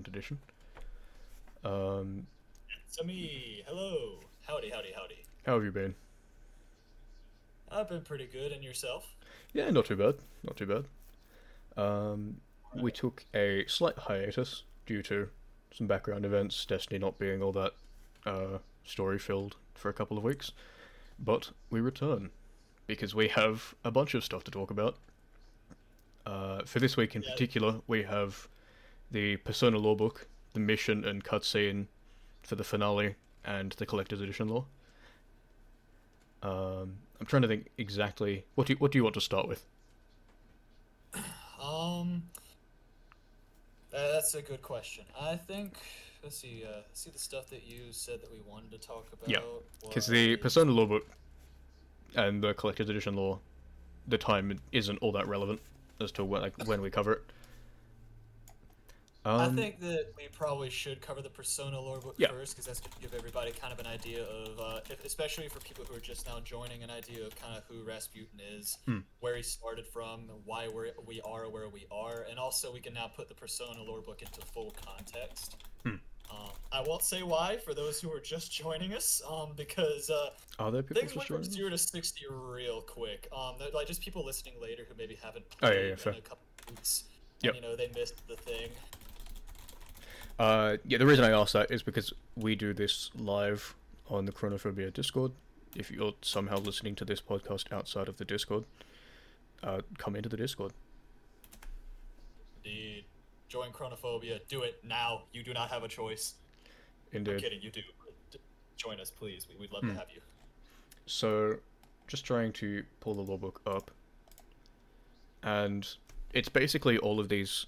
permanent addition. Um, So me, hello, howdy, howdy, howdy. how have you been? I've been pretty good, and yourself? Yeah, not too bad. Not too bad. Um, we took a slight hiatus due to some background events, Destiny not being all that uh, story filled for a couple of weeks. But we return because we have a bunch of stuff to talk about. Uh, for this week in Yeah. particular, we have the Persona Lore book, the mission and cutscene for the finale, and the collector's edition lore. Um, I'm trying to think exactly what do you, what do you want to start with? Um, uh, that's a good question. I think let's see. Uh, see the stuff that you said that we wanted to talk about. Yeah, Because the Persona Lore book and the collector's edition lore, the time isn't all that relevant as to when like when we cover it. Um, I think that we probably should cover the Persona lore book Yeah. first, because that's going to give everybody kind of an idea of, uh, if, especially for people who are just now joining, an idea of kind of who Rasputin is, Hmm. where he started from, why we're, we are where we are, and also we can now put the Persona lore book into full context. Hmm. Um, I won't say why for those who are just joining us, um, because uh, are there people things went from zero to sixty real quick. Um, like just people listening later who maybe haven't Oh, yeah, played yeah, in fair. a couple weeks. Yep. And, you know they missed the thing. Uh, yeah, the reason I asked that is because we do this live on the Chronophobia Discord. If you're somehow listening to this podcast outside of the Discord, uh, come into the Discord. Indeed. Join Chronophobia. Do it now. You do not have a choice. Indeed. I'm kidding, you do. Join us, please. We- We'd love Hmm. to have you. So, just trying to pull the lore book up, and it's basically all of these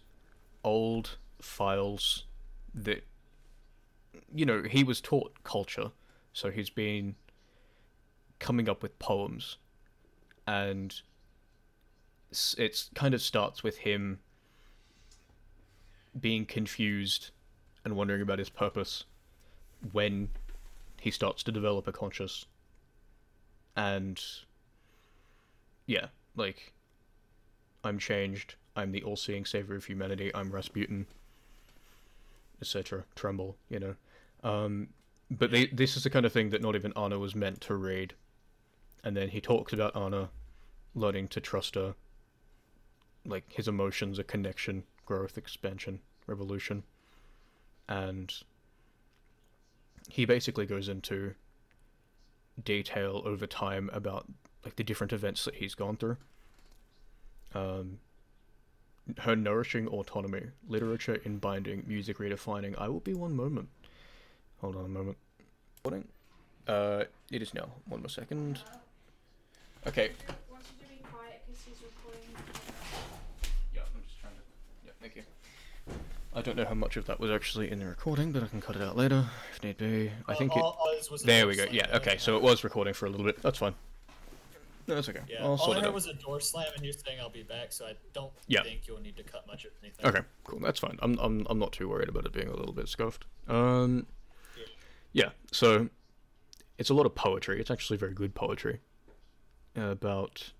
old files that, you know, he was taught culture, so he's been coming up with poems, and it's kind of starts with him being confused and wondering about his purpose when he starts to develop a conscious and yeah, like I'm changed. I'm the all-seeing savior of humanity. I'm Rasputin, etc. Tremble, you know. Um, but they, this is the kind of thing that not even Anna was meant to read. And then he talks about Anna learning to trust her, like his emotions, a connection, growth, expansion, revolution, and he basically goes into detail over time about like the different events that he's gone through. Um, her nourishing autonomy, literature in binding, music redefining. I will be one moment. Hold on a moment. Recording. Uh, it is now. One more second. Okay. wants you to be quiet because. Yeah, I'm just trying to. Yeah, thank you. I don't know how much of that was actually in the recording, but I can cut it out later if need be. I Uh, think it. all, all was There we go. Yeah. Okay. So uh, it was recording for a little bit. That's fine. No, that's okay. Yeah, I'll all I heard was a door slam, and you're saying I'll be back, so I don't think you'll need to cut much of anything. Okay, cool. That's fine. I'm I'm I'm not too worried about it being a little bit scuffed. Um, Yeah. yeah. So it's a lot of poetry. It's actually very good poetry about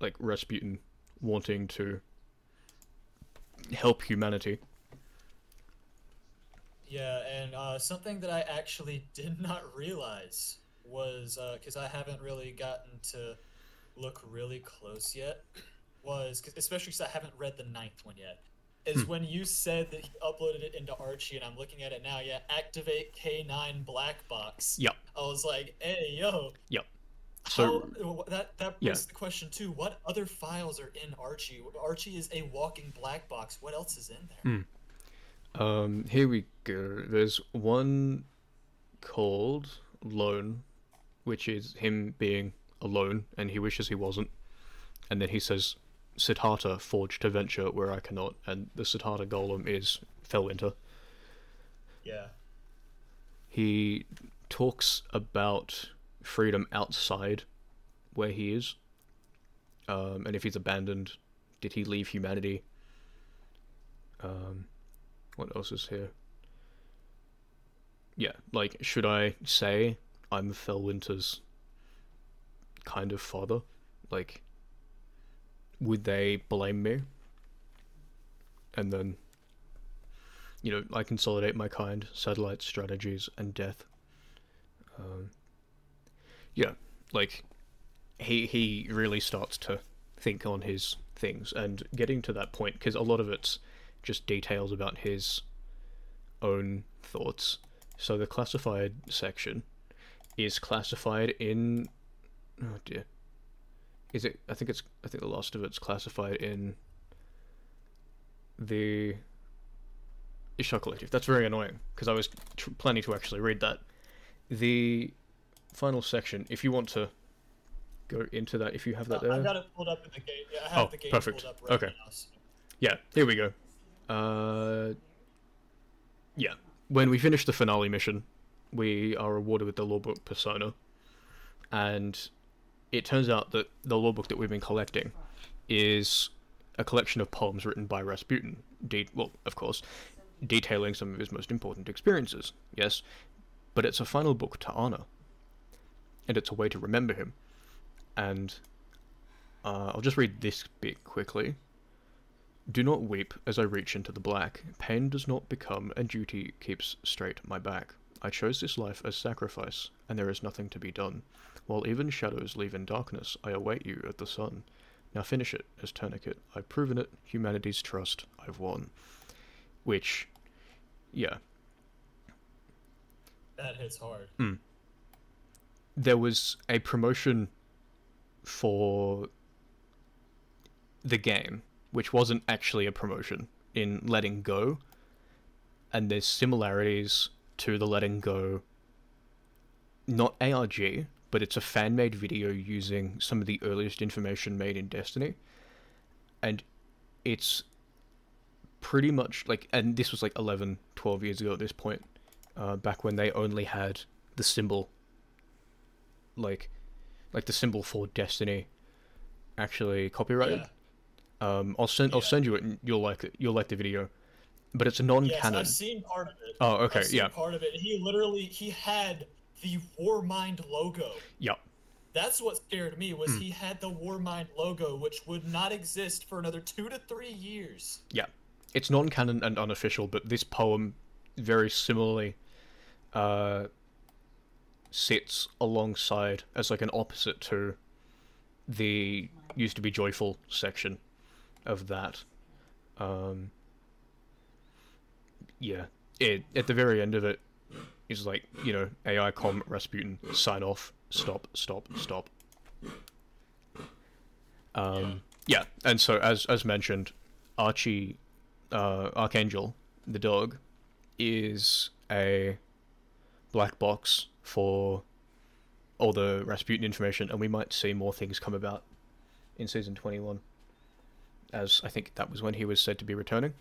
like Rasputin wanting to help humanity. Yeah, and uh, something that I actually did not realize was because I haven't really gotten to look really close yet. Was 'cause- especially because I haven't read the ninth one yet. Is Hmm. when you said that he uploaded it into Archie, and I'm looking at it now. Yeah, activate K9 black box. Yep. I was like, hey yo. Yep. How, So that that yeah. brings the question too. What other files are in Archie? Archie is a walking black box. What else is in there? Hmm. um, here we go. There's one called Lone, which is him being alone, and he wishes he wasn't. And then he says, Siddhartha forged to venture where I cannot, and the Siddhartha golem is Felwinter. Yeah. He talks about freedom outside where he is, um, and if he's abandoned, did he leave humanity? Um, what else is here? Yeah, like, should I say I'm Felwinter's kind of father? Like, would they blame me? And then, you know, I consolidate my kind, satellite strategies, and death. Um, yeah, like he he really starts to think on his things and getting to that point because a lot of it's just details about his own thoughts. So the classified section is classified in oh dear. Is it I think it's I think the last of it's classified in the Ishtar Collective. That's very annoying because I was tr- planning to actually read that. The final section, if you want to go into that, if you have that Uh, there. I've got it pulled up in the game. Yeah, I have Oh, the game perfect. pulled up right Okay. now. so- Yeah, here we go. Uh, yeah. When we finish the finale mission, we are awarded with the lore book Persona, and it turns out that the lore book that we've been collecting is a collection of poems written by Rasputin. De- well, of course, detailing some of his most important experiences. Yes, but it's a final book to honor, and it's a way to remember him. And uh, I'll just read this bit quickly. Do not weep as I reach into the black. Pain does not become, and duty keeps straight my back. I chose this life as sacrifice, and there is nothing to be done. While even shadows leave in darkness, I await you at the sun. Now finish it as tourniquet. I've proven it. Humanity's trust. I've won. Which, yeah, That hits hard. Hmm. there was a promotion for the game, which wasn't actually a promotion in Letting Go, and there's similarities to the Letting Go, not ARG, but it's a fan made video using some of the earliest information made in Destiny, and it's pretty much like, and this was like 11, 12 years ago at this point, uh, back when they only had the symbol like like the symbol for destiny actually copyrighted. Yeah. um i'll send i'll send you it and you'll like it you'll like the video but it's a non-canon Yes, I've seen part of it. oh okay I've seen yeah part of it. He literally he had the Warmind logo. yeah That's what scared me was he had the Warmind logo, which would not exist for another two to three years. yeah it's non-canon and unofficial but this poem very similarly uh sits alongside as like an opposite to the used to be joyful section of that um yeah it at the very end of it is like you know ai com rasputin sign off stop stop stop um yeah and so as as mentioned archie uh archangel the dog is a black box for all the Rasputin information, and we might see more things come about in season 21. As I think that was when he was said to be returning.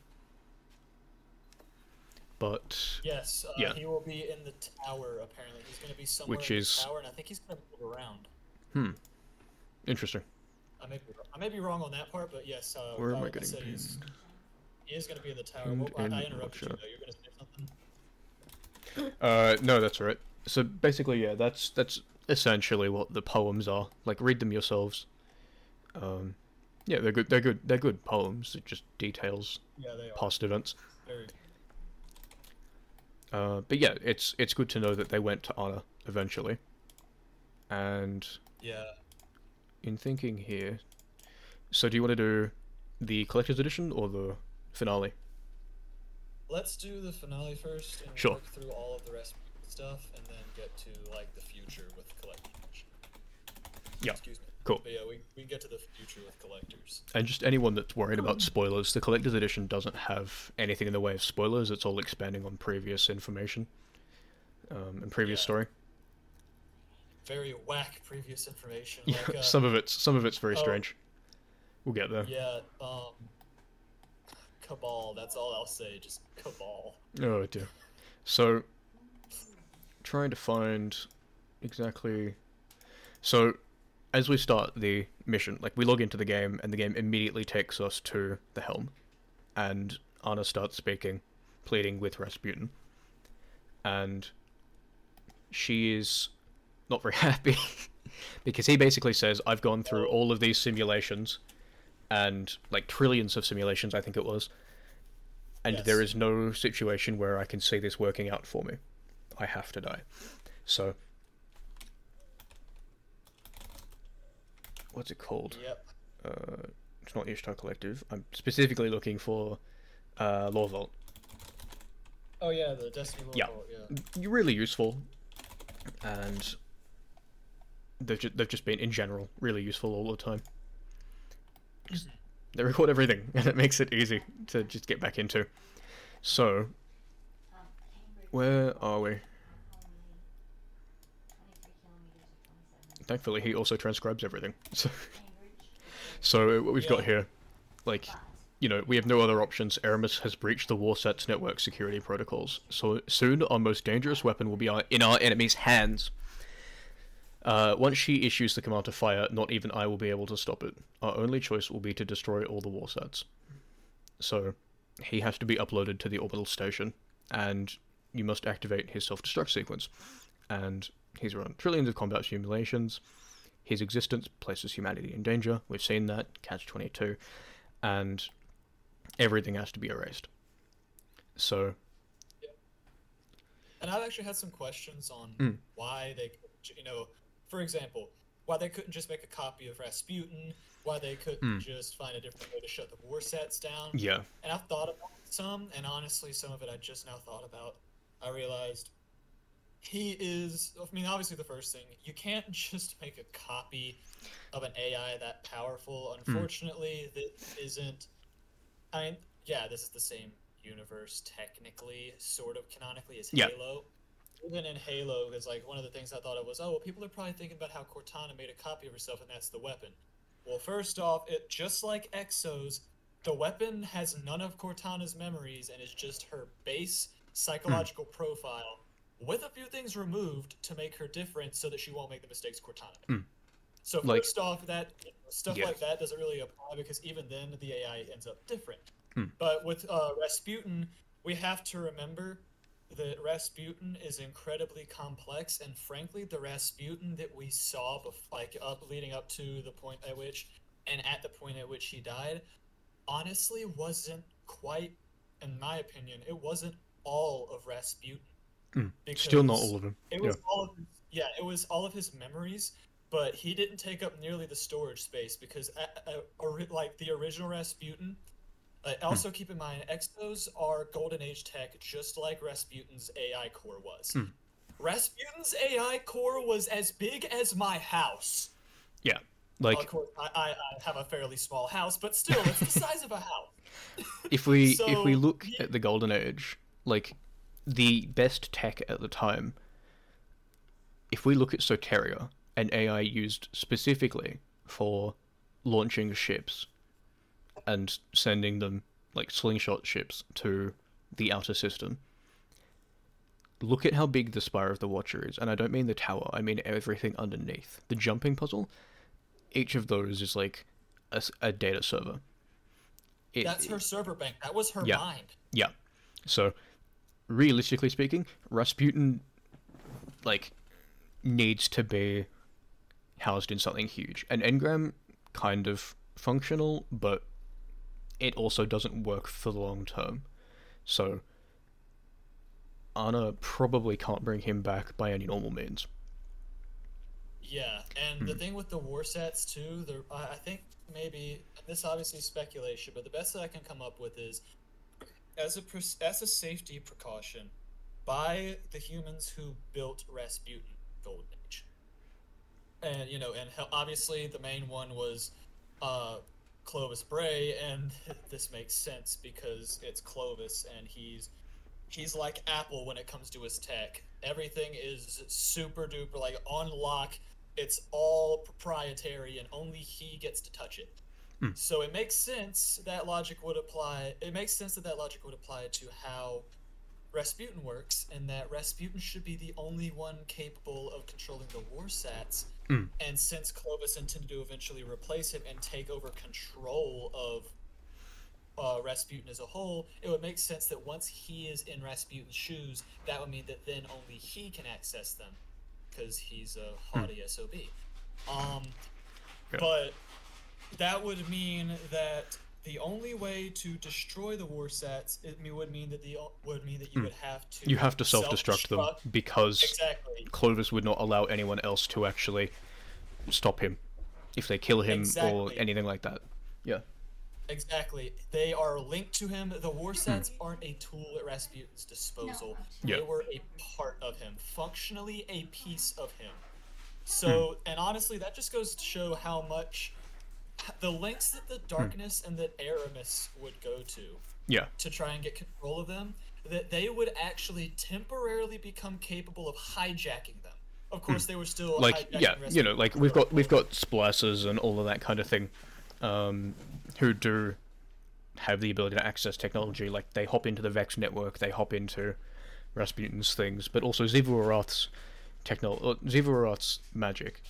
But Yes, uh, Yeah. he will be in the tower. Apparently, he's going to be somewhere Which in is- the tower, and I think he's going to move around. Hmm. Interesting. I may be, I may be wrong on that part, but yes. Uh, Where am I would getting say he's- pinned? He is going to be in the tower. Pinned Well, I, I in interrupted you. Though. You're going to say something. Uh, no, that's all right. So basically, yeah, that's that's essentially what the poems are. Like, read them yourselves. Um, yeah, they're good. They're good. They're good poems. It just details Yeah, they are. past events. Very. Uh, but yeah, it's it's good to know that they went to honor eventually. And Yeah. in thinking here, so do you want to do the collector's edition or the finale? Let's do the finale first and Sure. work through all of the rest of the stuff, and then get to like the future with collectors. Yeah, Excuse me. Cool. But yeah, we we can get to the future with collectors. And just anyone that's worried about spoilers, the collector's edition doesn't have anything in the way of spoilers. It's all expanding on previous information um, and previous Yeah. story. Very whack previous information. Yeah, Like, uh, some of it's some of it's very oh. strange. We'll get there. Yeah. Um. Cabal. That's all I'll say. Just cabal. Oh dear. So, trying to find exactly. So, as we start the mission, like we log into the game, and the game immediately takes us to the helm, and Anna starts speaking, pleading with Rasputin, and she is not very happy because he basically says, "I've gone through all of these simulations." and like trillions of simulations, I think it was. And there Yes. is no situation where I can see this working out for me. I have to die. So, what's it called? Yep. Uh, it's not Ishtar Collective. I'm specifically looking for uh, Lore Vault. Oh yeah, the Destiny Lore Yeah. Vault, yeah. You're really useful, and they've ju- they've just been in general really useful all the time. Just- They record everything, and it makes it easy to just get back into. So, where are we? Thankfully, he also transcribes everything. So, so what we've got here, like, you know, we have no other options. Eramis has breached the Warsats network security protocols. So soon, our most dangerous weapon will be our, in our enemy's hands. Uh, once she issues the command to fire, not even I will be able to stop it. Our only choice will be to destroy all the Warsats. So, he has to be uploaded to the orbital station, and you must activate his self-destruct sequence. And he's run trillions of combat simulations. His existence places humanity in danger. We've seen that, Catch 22. And everything has to be erased. So, And I've actually had some questions on Mm. why they, you know, for example, why they couldn't just make a copy of Rasputin, why they couldn't Mm. just find a different way to shut the Warsats down. yeah. And I've thought about some, and honestly, some of it I just now thought about. I realized he is. I mean, obviously, the first thing you can't just make a copy of an AI that powerful. Hmm. Unfortunately, this isn't. I mean, yeah, this is the same universe technically, sort of canonically as Yeah. Halo. Even in Halo, because like one of the things I thought of was, oh, well, people are probably thinking about how Cortana made a copy of herself, and that's the weapon. Well, first off, it just like Exos, the weapon has none of Cortana's memories and is just her base hmm. psychological profile, with a few things removed to make her different, so that she won't make the mistakes Cortana. made. Hmm. So Like- first off, that stuff Yeah. like that doesn't really apply because even then the AI ends up different. Hmm. But with uh, Rasputin, we have to remember that Rasputin is incredibly complex, and frankly, the Rasputin that we saw, bef- like up leading up to the point at which, and at the point at which he died, honestly wasn't quite, in my opinion, it wasn't all of Rasputin. Mm. Still not all of them. It was all of his, yeah, it was all of his memories, but he didn't take up nearly the storage space because uh, uh, like the original Rasputin. Uh, also, keep in mind, Exos are Golden Age tech, just like Rasputin's AI core was. Hmm. Rasputin's AI core was as big as my house. Yeah. Like, of course, I, I, I have a fairly small house, but still, it's the size of a house. if we if we look yeah. at the golden age like the best tech at the time if we look at soteria an ai used specifically for launching ships and sending them like slingshot ships to the outer system look at how big the spire of the watcher is and i don't mean the tower i mean everything underneath the jumping puzzle each of those is like a data server It- That's her server bank. That was her Yeah. mind. yeah. So, realistically speaking, Rasputin, like, needs to be housed in something huge. An engram, kind of functional, but it also doesn't work for the long term. So, Anna probably can't bring him back by any normal means. Yeah, and Hmm. the thing with the Warsats too, I think maybe this obviously is speculation, but the best that I can come up with is as a as a safety precaution by the humans who built Rasputin Golden Age, and you know, and obviously the main one was uh, Clovis Bray, and this makes sense because it's Clovis, and he's he's like Apple when it comes to his tech. Everything is super duper like on lock. It's all proprietary, and only he gets to touch it. Hmm. So it makes sense that logic would apply. It makes sense that that logic would apply to how Rasputin works, and that Rasputin should be the only one capable of controlling the war sats. Hmm. And since Clovis intended to eventually replace him and take over control of uh, Rasputin as a whole, it would make sense that once he is in Rasputin's shoes, that would mean that then only he can access them, because he's a haughty sob. Um, but that would mean that the only way to destroy the Warsats it would mean that the would mean that you would have to Hmm. You have to self-destruct them self-destruct- because exactly. Clovis would not allow anyone else to actually stop him if they kill him or anything like that. Yeah. exactly. They are linked to him. The Warsats aren't a tool at Rasputin's disposal. Yeah. they were a part of him functionally a piece of him. So and honestly that just goes to show how much the lengths that the darkness and that Eramis would go to Yeah. to try and get control of them, that they would actually temporarily become capable of hijacking them. Of course, they were still Hmm. Like yeah, you know, like we've got we've got splicers and all of that kind of thing, um, who do have the ability to access technology. Like they hop into the Vex network, they hop into Rasputin's things, but also Xivu Arath's techno Xivu Arath's magic,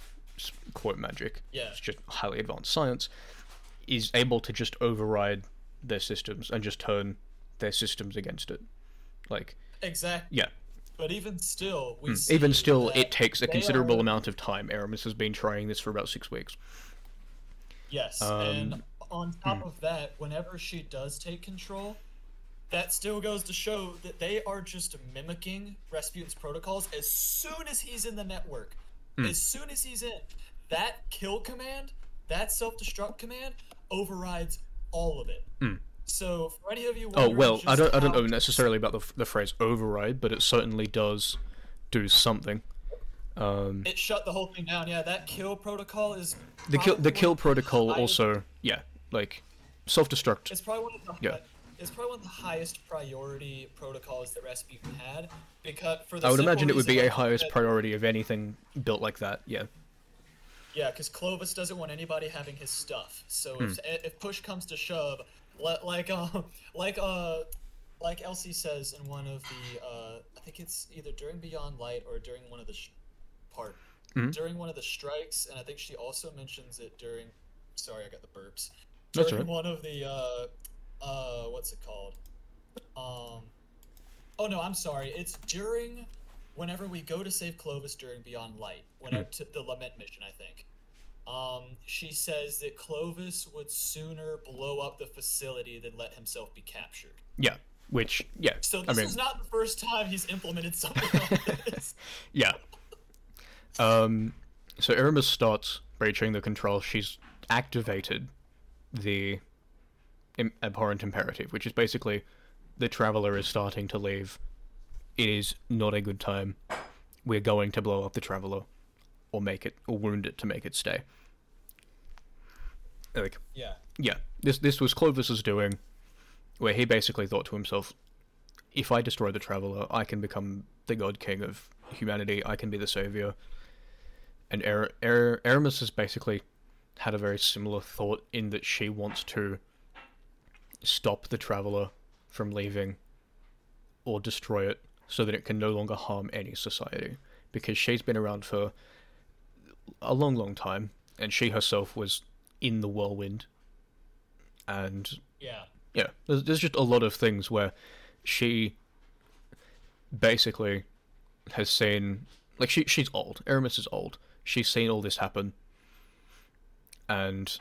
quote magic, Yeah. it's just highly advanced science, is able to just override their systems and just turn their systems against it. Like exactly. yeah, But even still, we Hmm. even still, it takes a considerable are- amount of time. Eramis has been trying this for about six weeks. Yes, Um, and on top of that, whenever she does take control, that still goes to show that they are just mimicking Rasputin's protocols as soon as he's in the network. Hmm. As soon as he's in, that kill command, that self-destruct command overrides all of it. So for any of you. Oh well, I don't I don't know necessarily about the the phrase override, but it certainly does do something. Um, It shut the whole thing down. Yeah, that kill protocol is the kill the kill protocol also yeah like self destruct. It's probably one of the Yeah. It's probably one of the highest priority protocols that Rasputin had because for the I would imagine it would be a highest that- priority of anything built like that. Yeah. Yeah, because Clovis doesn't want anybody having his stuff. So Hmm. if if push comes to shove, le- like uh like uh like Elsie says in one of the uh I think it's either during Beyond Light or during one of the sh- part Mhm. during one of the strikes, and I think she also mentions it during. Sorry, I got the burps. During right. one of the uh uh what's it called? Um. Oh no, I'm sorry. It's during whenever we go to save Clovis during Beyond Light, whenever to the Lament mission, I think. Um, she says that Clovis would sooner blow up the facility than let himself be captured. Yeah. Which yeah. So I this mean is not the first time he's implemented something like this. yeah. Um. So Eramis starts breaching the control. She's activated the Im- abhorrent imperative, which is basically the traveler is starting to leave. It is not a good time. We're going to blow up the traveler, or make it, or wound it to make it stay. Like, Yeah. yeah, this this was Clovis's doing, where he basically thought to himself, if I destroy the traveler, I can become the god king of humanity. I can be the savior. And Ar- Ar- Eramis has basically had a very similar thought in that she wants to stop the traveler from leaving or destroy it so that it can no longer harm any society because she's been around for a long long time and she herself was in the whirlwind and Yeah. yeah, there's, there's just a lot of things where she basically has seen like she she's old. Eramis is old. She's seen all this happen, and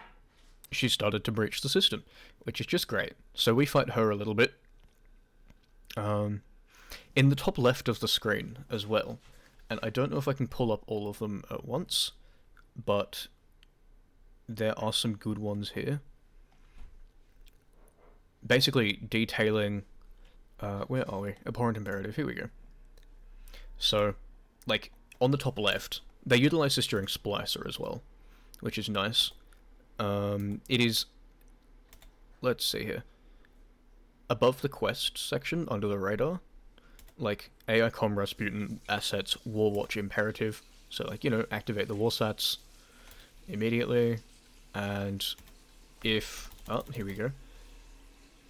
she started to breach the system, which is just great. So we fight her a little bit. Um, in the top left of the screen as well, and I don't know if I can pull up all of them at once, but there are some good ones here. Basically detailing uh, where are we? Abhorrent imperative. Here we go. So like on the top left they utilize this during splicer as well which is nice um, it is let's see here above the quest section under the radar like AI com Rasputin assets Warwatch imperative so like you know activate the warsats immediately and if oh here we go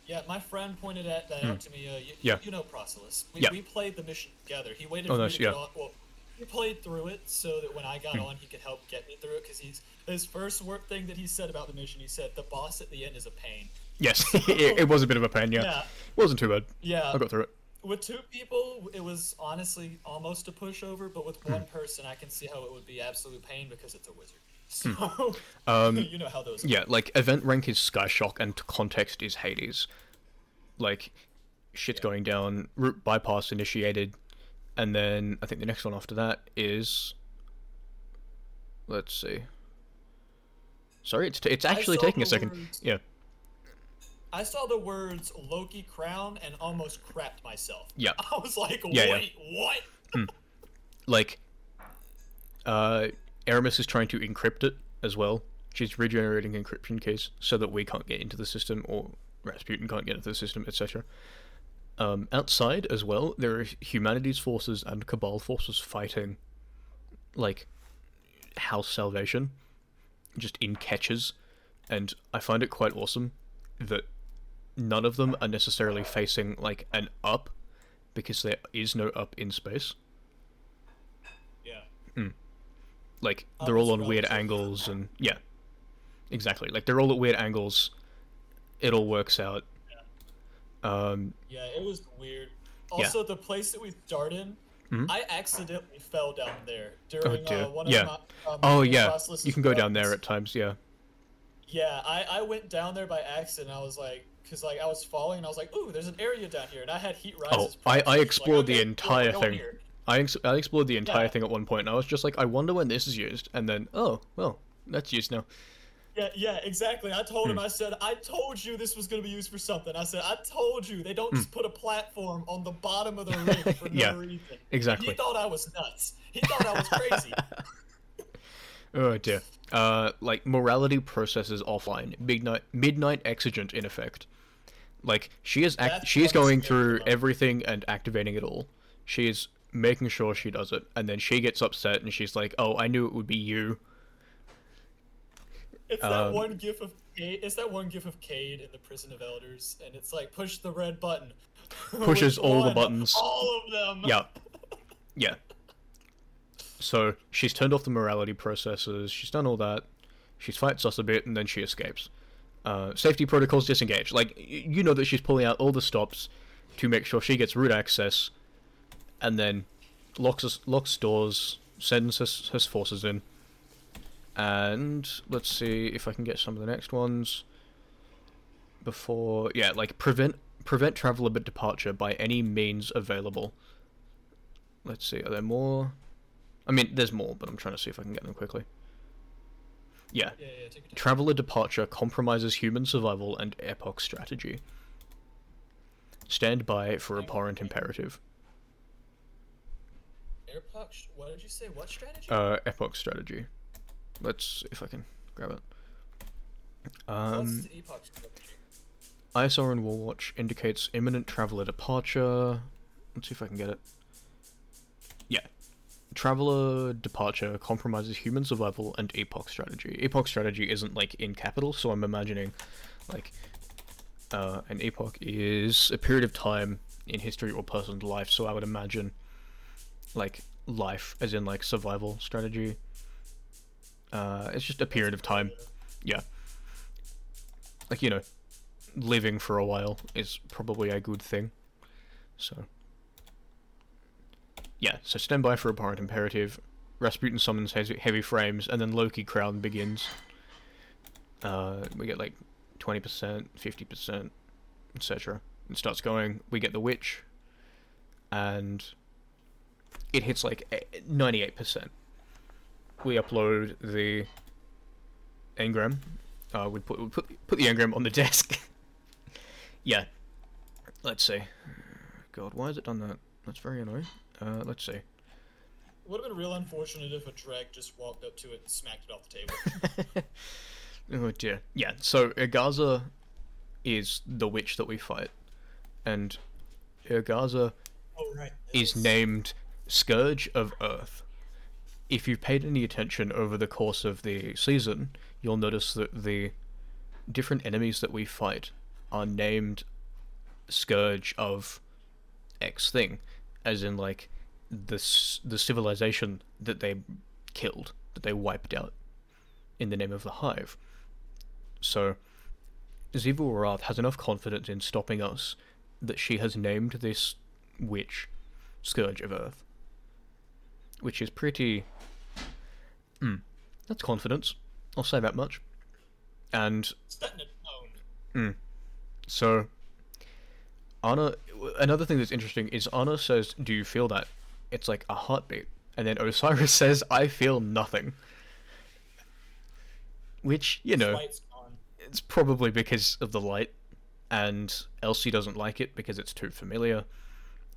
Yeah, my friend pointed at that out to me. Uh, you. Yeah. you know Procelis. We, Yeah. we played the mission together. He waited Oh, for nice, me to get yeah. Well, he played through it so that when I got Hmm. on, he could help get me through it. Because he's his first work thing that he said about the mission. He said the boss at the end is a pain. Yes, it, it was a bit of a pain. Yeah, Yeah. wasn't too bad. Yeah. I got through it. With two people, it was honestly almost a pushover. But with Hmm. one person, I can see how it would be absolute pain because it's a wizard. So Um, you know how those. Yeah, like event rank is Skyshock and context is Hades. Like shit's Yeah. going down, route bypass initiated, and then I think the next one after that is let's see. Sorry, it's t- it's actually taking a second. words- Yeah. I saw the words Loki crown and almost crapped myself. Yeah. I was like, Yeah, yeah. wait, what? Like uh Eramis is trying to encrypt it as well. She's regenerating encryption keys so that we can't get into the system or Rasputin can't get into the system, etc. Um, outside as well, there are humanities forces and Cabal forces fighting, like, House Salvation, just in catches, and I find it quite awesome that none of them are necessarily facing like an up, because there is no up in space. Yeah. Like Up they're all on weird angles, and yeah, exactly. Like they're all at weird angles. It all works out. Um, Yeah, it was weird. Also, the place that we started, Mhm. I accidentally fell down there during dear. uh, one Yeah. of my. Um, oh yeah, you can go down there at times. Yeah. Yeah, I, I went down there by accident. I was like, because like I was falling, and I was like, ooh, there's an area down here, and I had heat rises. Oh, I- I so like, explored the entire thing. here. I, ex- I explored the entire Yeah. thing at one point, and I was just like, I wonder when this is used, and then oh well, that's used now. Yeah, yeah, exactly. I told Hmm. him, I said, I told you this was going to be used for something. I said, I told you they don't just put a platform on the bottom of the ring for Hmm. Yeah, reason. exactly. He thought I was nuts. He thought I was crazy. Oh dear. Uh, like morality processes offline. Midnight midnight exigent in effect. Like she is act- she is going through everything and activating it all. She is making sure she does it, and then she gets upset and she's like, "Oh, I knew it would be you." It's that Um, one gif of Cayde. It's that one gif of Cayde in the Prison of Elders, and it's like push the red button. Pushes all the buttons. All of them. Yeah. Yeah. So she's turned off the morality processes. She's done all that. She fights us a bit, and then she escapes. Uh, safety protocols disengaged. Like you know that she's pulling out all the stops to make sure she gets root access, and then locks us, locks doors, sends her, her forces in. And let's see if I can get some of the next ones. Before, yeah, like prevent prevent traveler departure by any means available. Let's see, are there more? I mean, there's more, but I'm trying to see if I can get them quickly. Yeah, Yeah, yeah. Take your time. traveler departure compromises human survival and epoch strategy. Stand by for abhorrent imperative. Sh- What did you say? What strategy? Uh, epoch strategy. Let's see if I can grab it. Um, the epoch strategy? ISR and Warwatch indicates imminent traveler departure. Let's see if I can get it. Yeah. Traveler departure compromises human survival and epoch strategy. Epoch strategy isn't like in capital, so I'm imagining like uh, an epoch is a period of time in history or person's life, so I would imagine like life as in like survival strategy. Uh, it's just a period of time. Yeah. Like, you know, living for a while is probably a good thing. So. Yeah, so stand by for abhorrent imperative. Rasputin summons heavy, frames, and then Loki crown begins. Uh, we get like 20%, 50%, etc. It starts going. We get the witch, and it hits like eh, 98%. We upload the engram. Uh, we put we put put the engram on the desk. yeah. Let's see. God, why has it done that? That's very annoying. Uh, let's see. Would have been real unfortunate if a drag just walked up to it and smacked it off the table. oh dear. Yeah. So Agaza is the witch that we fight, and Agaza oh right. is named Scourge of Earth. If you've paid any attention over the course of the season, you'll notice that the different enemies that we fight are named Scourge of X thing, as in like the the civilization that they killed, that they wiped out in the name of the Hive. So, Xivu Arath has enough confidence in stopping us that she has named this witch Scourge of Earth. Which is pretty. Hmm. That's confidence. I'll say that much. And tone. so, Anna. Another thing that's interesting is Anna says, "Do you feel that?" It's like a heartbeat, and then Osiris says, "I feel nothing." Which you know, it's probably because of the light, and Elsie doesn't like it because it's too familiar,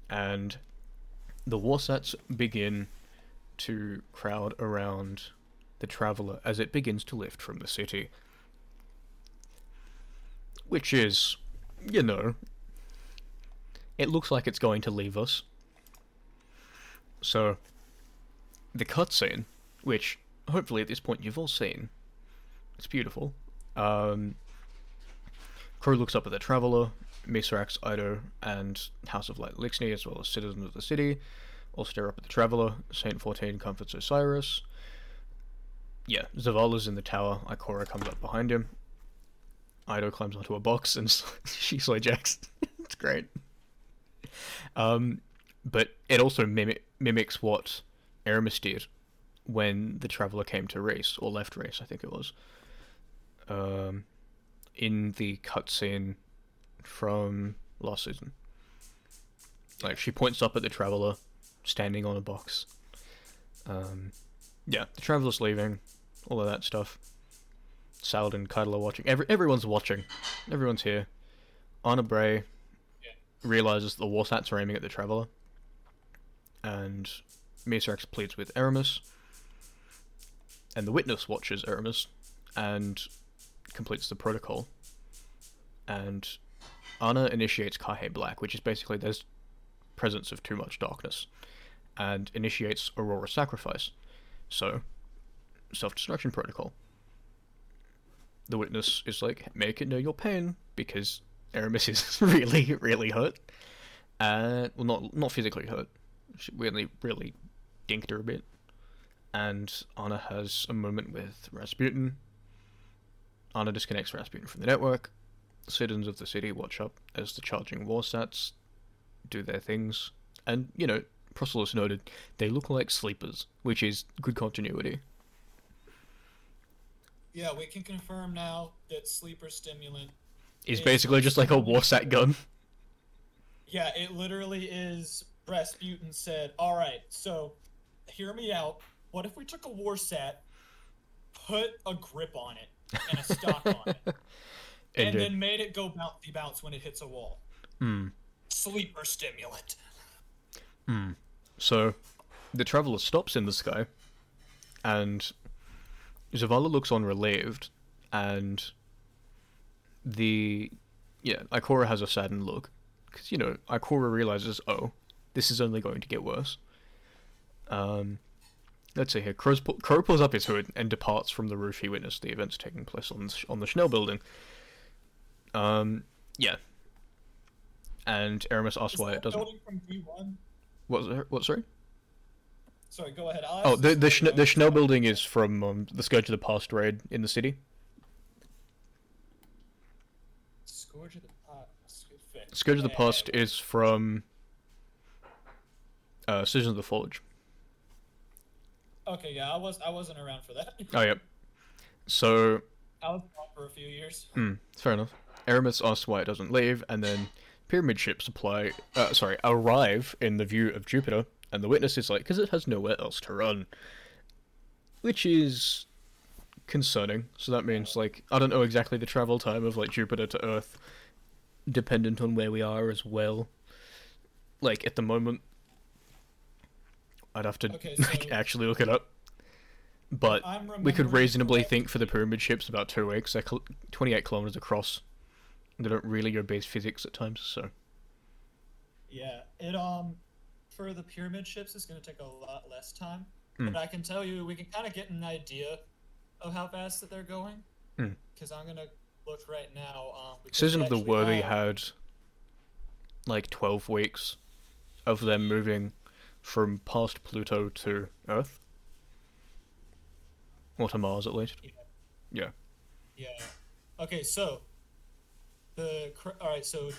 and the Warsats begin to crowd around the traveler as it begins to lift from the city. Which is, you know, it looks like it's going to leave us. So, the cutscene, which hopefully at this point you've all seen, it's beautiful. Um, looks up at the Traveler, Mithrax, Eido, and House of Light Lixney, as well as citizens of the city, all stare up at the Traveler. Saint 14 comforts Osiris. Yeah, Zavala's in the tower. Ikora comes up behind him. Eido climbs onto a box and she slow jacks. it's great. Um, but it also mimic- mimics what Eramis did when the Traveler came to race, or left race, I think it was. Um, in the cutscene from last season. Like, she points up at the Traveler, standing on a box. Um, yeah, the Traveler's leaving, all of that stuff. Salad and Cuddle are watching. Every, everyone's watching. Everyone's here. Anna Bray realizes the Warsats are aiming at the Traveler. And Mithrax pleads with Eramis. And the Witness watches Eramis and completes the protocol. And Anna initiates Kahe Black, which is basically there's presence of too much darkness. And initiates Aurora Sacrifice. So, self destruction protocol. The witness is like, make it know your pain, because Eramis is really, really hurt. Uh, well, not not physically hurt. She really, really dinked her a bit. And Anna has a moment with Rasputin. Anna disconnects Rasputin from the network. Citizens of the city watch up as the charging warsats do their things. And, you know, Proselyus noted, they look like sleepers, which is good continuity. Yeah, we can confirm now that sleeper stimulant. It's It's basically just like a warsat gun. Yeah, it literally is. Rasputin said, "All right, so hear me out. What if we took a war sat, put a grip on it and a stock on it, and Indeed. then made it go bouncy bounce when it hits a wall? Hmm. Sleeper stimulant." So, the traveler stops in the sky, and Zavala looks on relieved, and the yeah, Ikora has a saddened look because you know Ikora realizes, oh, this is only going to get worse. Um, let's see here. Crow's pu- Crow pulls up his hood and departs from the roof he witnessed the events taking place on the, on the Schnell building. Um, yeah. And Eramis asks why it doesn't. building from D1? What? What? Sorry. Sorry, go ahead. I'll Oh, the the, later. the Schnell building is from um, the Scourge of the Past raid in the city. Scourge of the Pot. Fit. Scourge of the Past is from uh, Citizen of the Forge. Okay, yeah, I was I wasn't around for that. Oh, yep. So, I was gone for a few years. hmm, fair enough. Eramis asks why it doesn't leave, and then pyramid ships apply, uh, sorry, arrive in the view of Jupiter, and the witness is like, because it has nowhere else to run. Which is concerning. So that means, like, I don't know exactly the travel time of, like, Jupiter to Earth, dependent on where we are as well. Like, at the moment, I'd have to Okay, like, actually look it up. But we could reasonably think for the pyramid ships about two weeks. They're 28 kilometers across. They don't really obey physics at times, so. Yeah, it um for the pyramid ships it's going to take a lot less time. Hmm. But I can tell you we can kind of get an idea of how fast that they're going. Hmm. Because I'm going to look right now. Um, because we of the Worthy had like 12 weeks of them moving from past Pluto to Earth. Or to Mars, at least. Yeah. Yeah. Okay, so the all right, so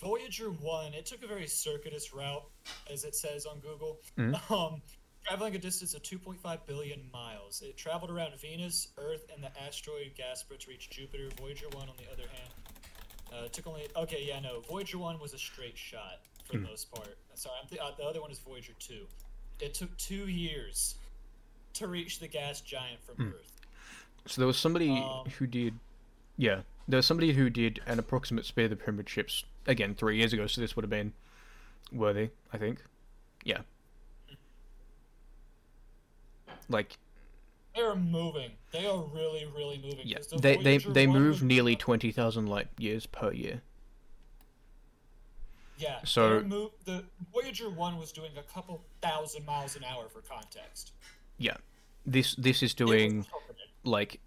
Voyager one, it took a very circuitous route, as it says on Google, Mhm. um, traveling a distance of 2.5 billion miles. It traveled around Venus, Earth, and the asteroid Gaspra to reach Jupiter. Voyager 1, on the other hand, uh, took only. Okay, yeah, no. Voyager 1 was a straight shot for the most part. Sorry, I'm th- uh, the other one is Voyager 2. It took two years to reach the gas giant from Earth. So there was somebody Um, who did, yeah, there was somebody who did an approximate spare the pyramid ships again three years ago. So this would have been worthy, I think. Yeah. Like They are moving. They are really, really moving. Yeah, the they they Voyager they 1 move nearly twenty thousand light years per year. Yeah. So- move, the Voyager 1 was doing a couple thousand miles an hour for context. Yeah, this this is doing like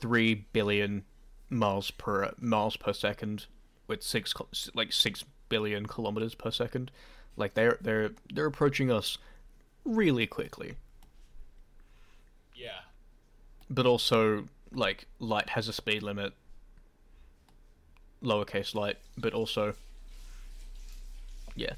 three billion miles per miles per second with six like six billion kilometers per second. Like they're they're they're approaching us really quickly. Yeah. But also like light has a speed limit. Lowercase light, but also yeah.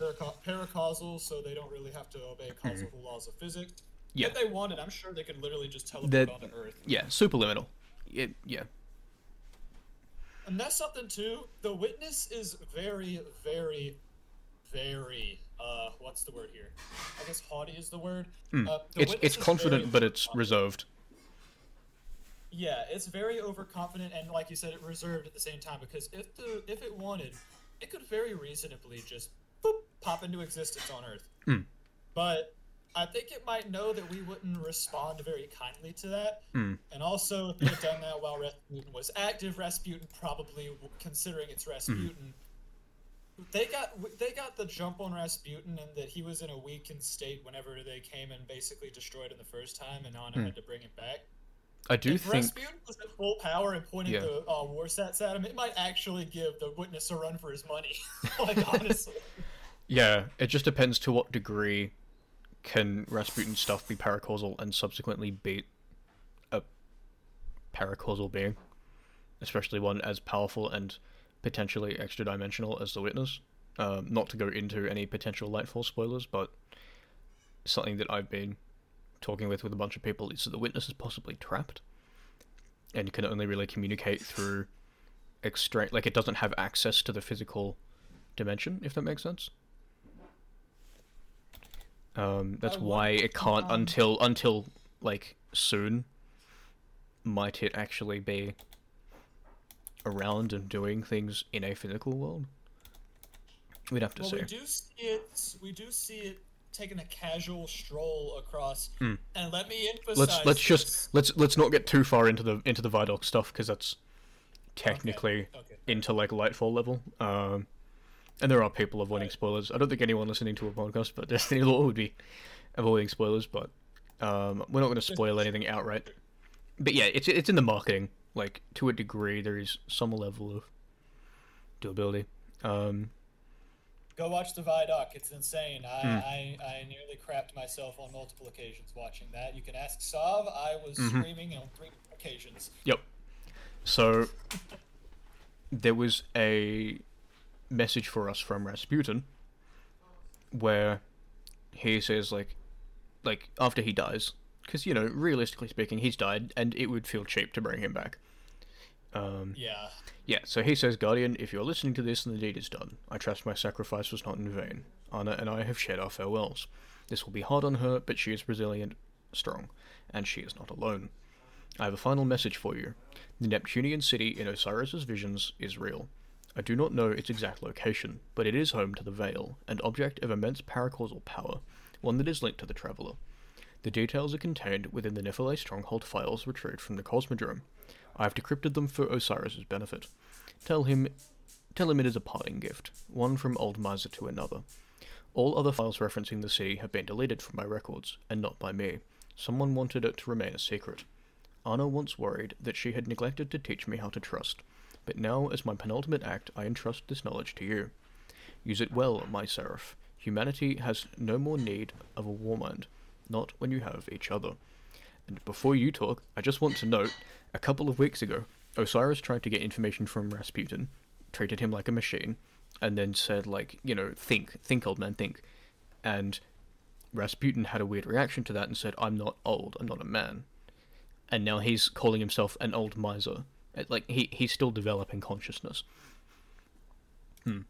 Paraca- paracausal, so they don't really have to obey causal laws of physics. Mm-hmm. Yeah. If they wanted, I'm sure they could literally just teleport The- onto Earth. Yeah, superliminal. It, yeah. And that's something too. The witness is very, very, very. Uh, what's the word here? I guess haughty is the word. Uh, the. It's it's confident but it's reserved. Yeah, it's very overconfident and, like you said, it reserved at the same time. Because if the if it wanted, it could very reasonably just boop, pop into existence on Earth. Hmm. But I think it might know that we wouldn't respond very kindly to that. Hmm. And also, if they had done that while Rasputin was active, Rasputin probably, considering it's Rasputin, they got they got the jump on Rasputin and that he was in a weakened state whenever they came and basically destroyed him the first time, and Anna had to bring him back. I do if think Rasputin was at full power and pointed Yeah. the uh, Warsats at him, it might actually give the witness a run for his money. like honestly, Yeah, it just depends to what degree can Rasputin stuff be paracausal and subsequently beat a paracausal being, especially one as powerful and potentially extra dimensional as the witness. Um, not to go into any potential Lightfall spoilers, but something that I've been talking with with a bunch of people is that the witness is possibly trapped and can only really communicate through extra like it doesn't have access to the physical dimension if that makes sense um, that's why it can't until until like soon might it actually be around and doing things in a physical world we'd have to well, see we do see it. We do see it taking a casual stroll across. Hmm. And let me emphasize. let's let's this. just let's let's not get too far into the into the Vidoc stuff because that's technically Okay. into like Lightfall level. Um, and there are people avoiding spoilers. I don't think anyone listening to a podcast but Destiny Lore would be avoiding spoilers, but um, we're not going to spoil anything outright. But yeah, it's it's in the marketing. Like to a degree, there is some level of doability. Um, Go watch the Vidoc. It's insane. I, Hmm. I, I nearly crapped myself on multiple occasions watching that. You can ask Sav. I was Mm-hmm. screaming on three occasions. Yep. So there was a message for us from Rasputin where he says like like after he dies because you know realistically speaking he's died and it would feel cheap to bring him back. Um, Yeah. yeah, so he says, Guardian, if you're listening to this and the deed is done, I trust my sacrifice was not in vain. Anna and I have shared our farewells. This will be hard on her, but she is resilient, strong, and she is not alone. I have a final message for you. The Neptunian city in Osiris's visions is real. I do not know its exact location, but it is home to the Veil, an object of immense paracausal power, one that is linked to the Traveler. The details are contained within the Nephilim stronghold files retrieved from the Cosmodrome. I have decrypted them for Osiris's benefit. Tell him tell him it is a parting gift, one from old miser to another. All other files referencing the city have been deleted from my records, and not by me. Someone wanted it to remain a secret. Anna once worried that she had neglected to teach me how to trust, but now, as my penultimate act, I entrust this knowledge to you. Use it well, my seraph. Humanity has no more need of a war mind, not when you have each other. And before you talk, I just want to note a couple of weeks ago, Osiris tried to get information from Rasputin, treated him like a machine, and then said, like, you know, think, think, old man, think. And Rasputin had a weird reaction to that and said, "I'm not old. I'm not a man," and now he's calling himself an old miser. It- Like he he's still developing consciousness. Hmm.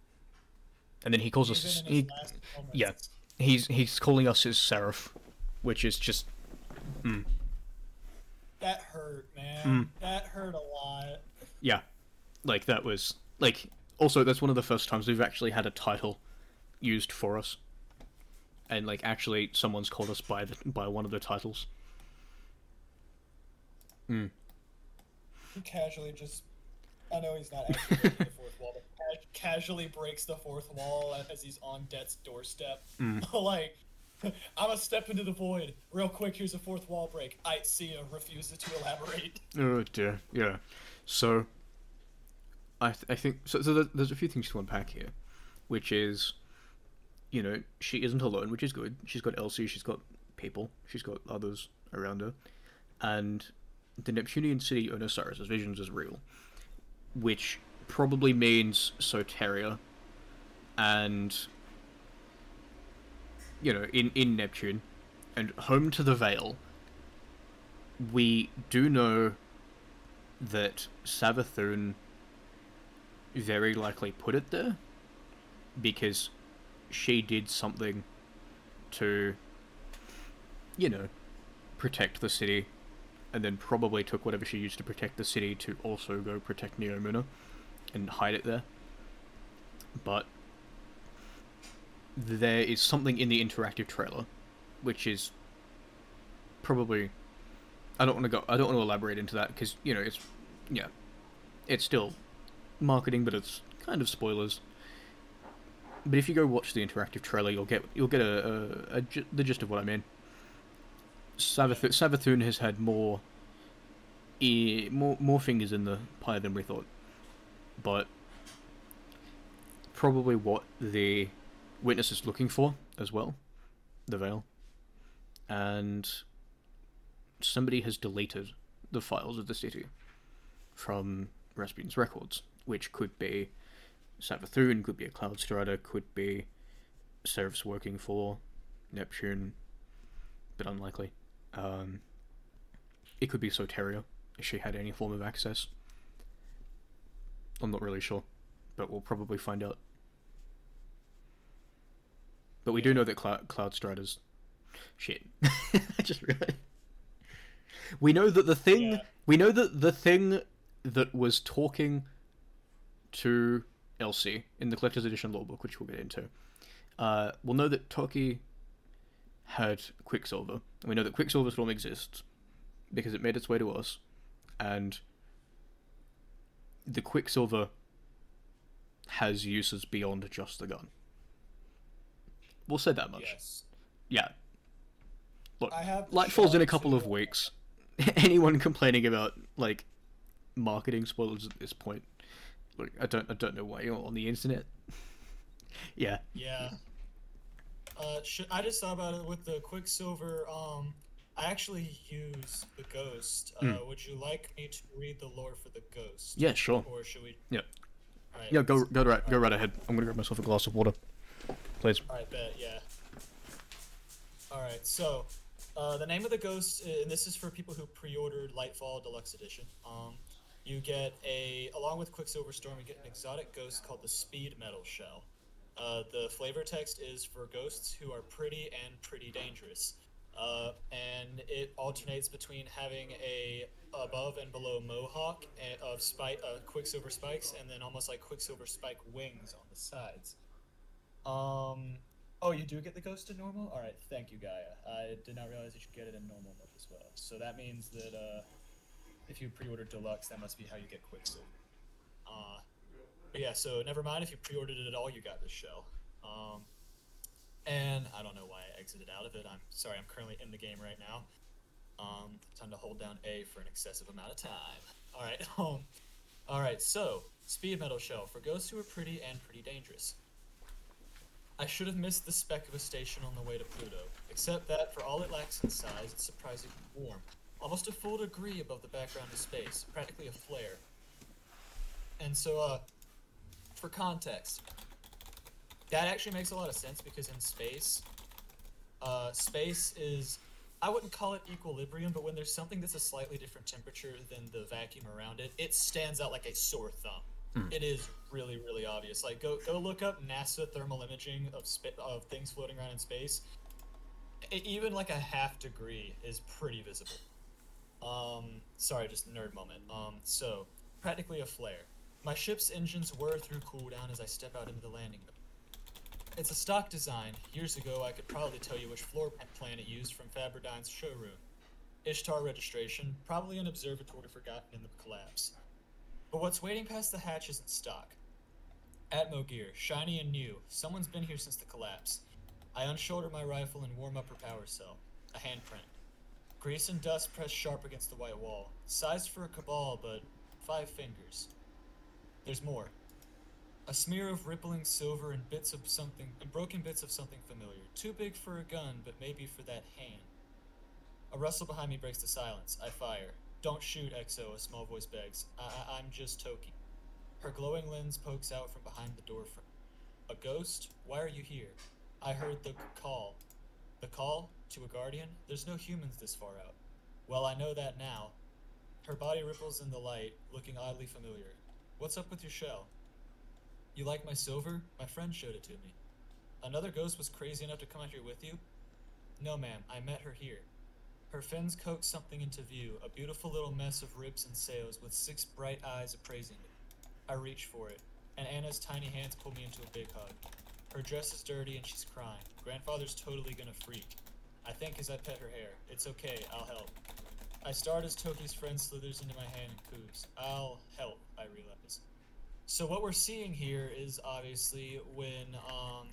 And then he calls Even us. He, his last moments. yeah. he's he's calling us his seraph, which is just That hurt, man. Mm. That hurt a lot. yeah, like that was like also that's one of the first times we've actually had a title used for us, and like actually someone's called us by the by one of the titles. He casually just. I know he's not actually breaking the fourth wall, but ca- casually breaks the fourth wall as he's on death's doorstep. Mm. like, I'm gonna step into the void real quick. Here's a fourth wall break. I see ya. Refuses to elaborate. Oh dear, yeah. So, I th- I think so. So there's a few things to unpack here, which is, you know, she isn't alone, which is good. She's got Elsie, she's got people, she's got others around her, and the Neptunian city on Osiris' visions is real, which probably means Soteria, and you know, in in Neptune, and home to the Veil we do know that Savathun very likely put it there because she did something to, you know, protect the city, and then probably took whatever she used to protect the city to also go protect Neomuna and hide it there. But there is something in the interactive trailer which is probably I don't want to go. I don't want to elaborate into that because you know it's yeah, it's still marketing, but it's kind of spoilers. But if you go watch the interactive trailer, you'll get you'll get a, a, a gi- the gist of what I mean. Savath- Savathun has had more, e- more more fingers in the pie than we thought, but probably what the witness is looking for as well, the veil, and somebody has deleted the files of the city from Rasputin's records, which could be Savathun, could be a Cloud Strider, could be Seraphs working for Neptune, but unlikely. Um, it could be Soteria, if she had any form of access. I'm not really sure, but we'll probably find out. But we do know that Cloud, Cloud Striders. Shit. I just realized. We know that the thing. Yeah. We know that the thing that was talking to Elsie in the collector's edition lore book, which we'll get into, uh, we'll know that Toki had Quicksilver, and we know that Quicksilver Storm exists because it made its way to us, and the Quicksilver has uses beyond just the gun. We'll say that much. Yes. Yeah. Look, I have Lightfall's in a couple of weeks. Anyone complaining about like marketing spoilers at this point, look, I don't, I don't know why you're on the internet. yeah, Yeah. Uh, I just thought about it with the Quicksilver. Um, I actually use the Ghost. Uh, Hmm. Would you like me to read the lore for the Ghost? yeah, sure. Or should we? Yeah, Alright, yeah. Go, go right, go right ahead. I'm gonna grab myself a glass of water, please. Alright, bet, yeah. Alright, so, uh, the name of the ghost, and this is for people who pre-ordered Lightfall Deluxe Edition. Um, you get a, along with Quicksilver Storm, you get an exotic ghost called the Speed Metal Shell. Uh, the flavor text is for ghosts who are pretty and pretty dangerous. Uh, and it alternates between having a above and below mohawk and, of spike, uh, Quicksilver spikes, and then almost like Quicksilver spike wings on the sides. Um. Oh, you do get the ghost in normal. All right, thank you, Gaia. I did not realize you should get it in normal mode as well. So that means that uh, if you pre-ordered deluxe, that must be how you get Quicksilver. Uh, yeah. So never mind if you pre-ordered it at all, you got this shell. Um, and I don't know why I exited out of it. I'm sorry. I'm currently in the game right now. Um, time to hold down A for an excessive amount of time. All right. Um. All right. So speed metal shell for ghosts who are pretty and pretty dangerous. I should have missed the speck of a station on the way to Pluto, except that for all it lacks in size, it's surprisingly warm. Almost a full degree above the background of space, practically a flare. And so, uh, for context, that actually makes a lot of sense because in space, Uh, space is, I wouldn't call it equilibrium, but when there's something that's a slightly different temperature than the vacuum around it, it stands out like a sore thumb. Hmm. It is really, really obvious. Like, go go look up NASA thermal imaging of of things floating around in space. E- even like a half degree is pretty visible. Um, sorry, just nerd moment. Um, so practically a flare. My ship's engines whir through cooldown as I step out into the landing. It's a stock design. Years ago, I could probably tell you which floor plan it used from Faberdyne's showroom. Ishtar registration, probably an observatory forgotten in the collapse. But what's waiting past the hatch isn't stock. Atmo gear, shiny and new. Someone's been here since the collapse. I unshoulder my rifle and warm up her power cell. A handprint. Grease and dust pressed sharp against the white wall. Sized for a cabal, but five fingers. There's more. A smear of rippling silver and bits of something, and broken bits of something familiar. Too big for a gun, but maybe for that hand. A rustle behind me breaks the silence. I fire. Don't shoot, Exo, a small voice begs. I- I- I'm just Toki. Her glowing lens pokes out from behind the door frame. A ghost? Why are you here? I heard the call. The call? To a guardian? There's no humans this far out. Well, I know that now. Her body ripples in the light, looking oddly familiar. What's up with your shell? You like my silver? My friend showed it to me. Another ghost was crazy enough to come out here with you? No, ma'am, I met her here. Her fins coax something into view, a beautiful little mess of ribs and sails with six bright eyes appraising it. I reach for it, and Anna's tiny hands pull me into a big hug. Her dress is dirty and she's crying. Grandfather's totally gonna freak. I think as I pet her hair. It's okay, I'll help. I start as Toki's friend slithers into my hand and coos. I'll help, I realize. So what we're seeing here is obviously when um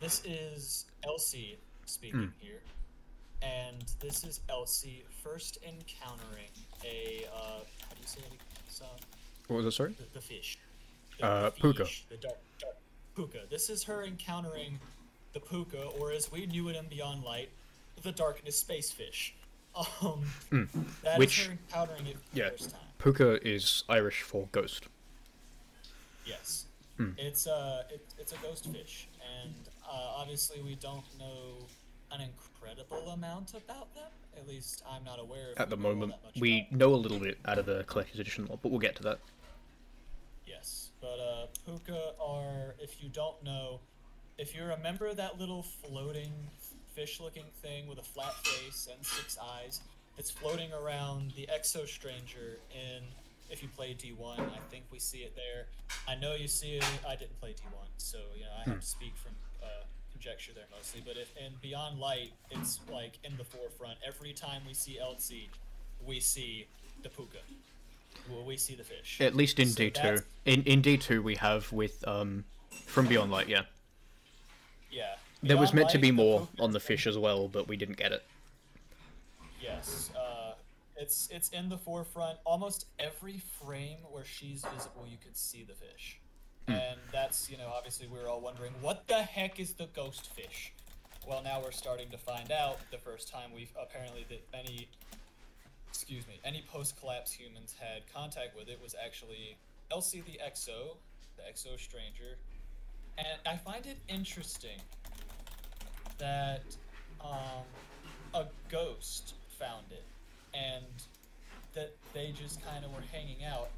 this is Elsie speaking here. And this is Elsie first encountering a uh how do you say it? So, What was it? Sorry. the, the fish. Uh, puka. fish, The dark, dark puka. This is her encountering the puka, or as we knew it in Beyond Light, the darkness space fish. Um, that is Which- her encountering it for yeah. the first time. Puka is Irish for ghost. Yes. Hmm. It's uh, it, it's a ghost fish, and uh, obviously we don't know an incredible amount about them. At least I'm not aware. Of At the we know all moment, we know a little bit out of the collector's edition lore, but we'll get to that. Yes, but uh, puka are, if you don't know, if you remember that little floating fish-looking thing with a flat face and six eyes, it's floating around the Exo Stranger in. If you play D1, I think we see it there. I know you see it. I didn't play D1, so you know I have to speak from uh, conjecture there mostly. But if in Beyond Light, it's like in the forefront. Every time we see Elsie, we see the puka. Well, we see the fish. At least in So D two. that's- In in D two, we have with um, from Beyond Light. Yeah, Yeah. there was Beyond meant to be more Puka- on the fish as well, but we didn't get it. Yes. Uh, it's it's in the forefront. Almost every frame where she's visible, you could see the fish. And that's you know obviously we were all wondering what the heck is the ghost fish. Well, now we're starting to find out. The first time we've apparently that any excuse me any post collapse humans had contact with it was actually Elsie the Exo, the Exo Stranger, and I find it interesting that um, a ghost found it and that they just kind of were hanging out.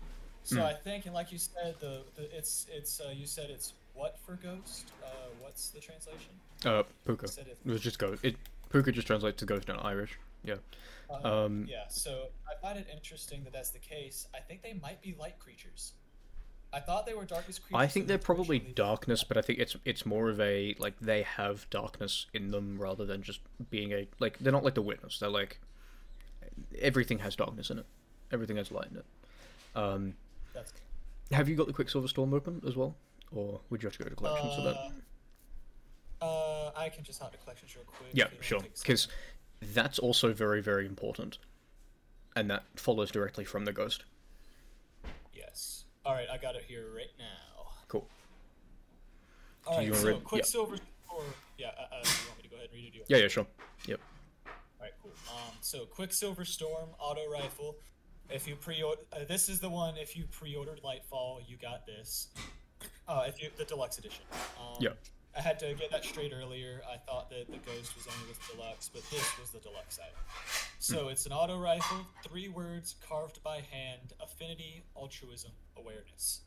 So Hmm. I think, and like you said, the, the it's it's uh, you said it's what for ghost? Uh, what's the translation? Uh, Puka. It. It was just ghost. It Puka just translates to ghost in Irish. Yeah. Uh, Um, yeah, so I find it interesting that that's the case. I think they might be light creatures. I thought they were darkness creatures. I think they're probably darkness, but I think it's it's more of a like they have darkness in them rather than just being a like they're not like the witness. They're like everything has darkness in it. Everything has light in it. Um, That's, have you got the Quicksilver Storm open as well, or would you have to go to collections for that? uh, uh, I can just hop to collections real quick. Yeah, if you don't sure. Because that's also very very important, and that follows directly from the ghost. Yes. All right, I got it here right now. Cool. All right, so read- yeah. Quicksilver or yeah, uh, uh, you want me to go ahead and read it? Yeah, yeah, sure. Yep. All right, cool. Um, so Quicksilver Storm auto rifle. If you pre-order, uh, this is the one. If you pre-ordered Lightfall, you got this. Uh, if you the deluxe edition. Um, Yeah. I had to get that straight earlier. I thought that the Ghost was only with Deluxe, but this was the Deluxe item. So it's an auto rifle, three words carved by hand, affinity, altruism, awareness.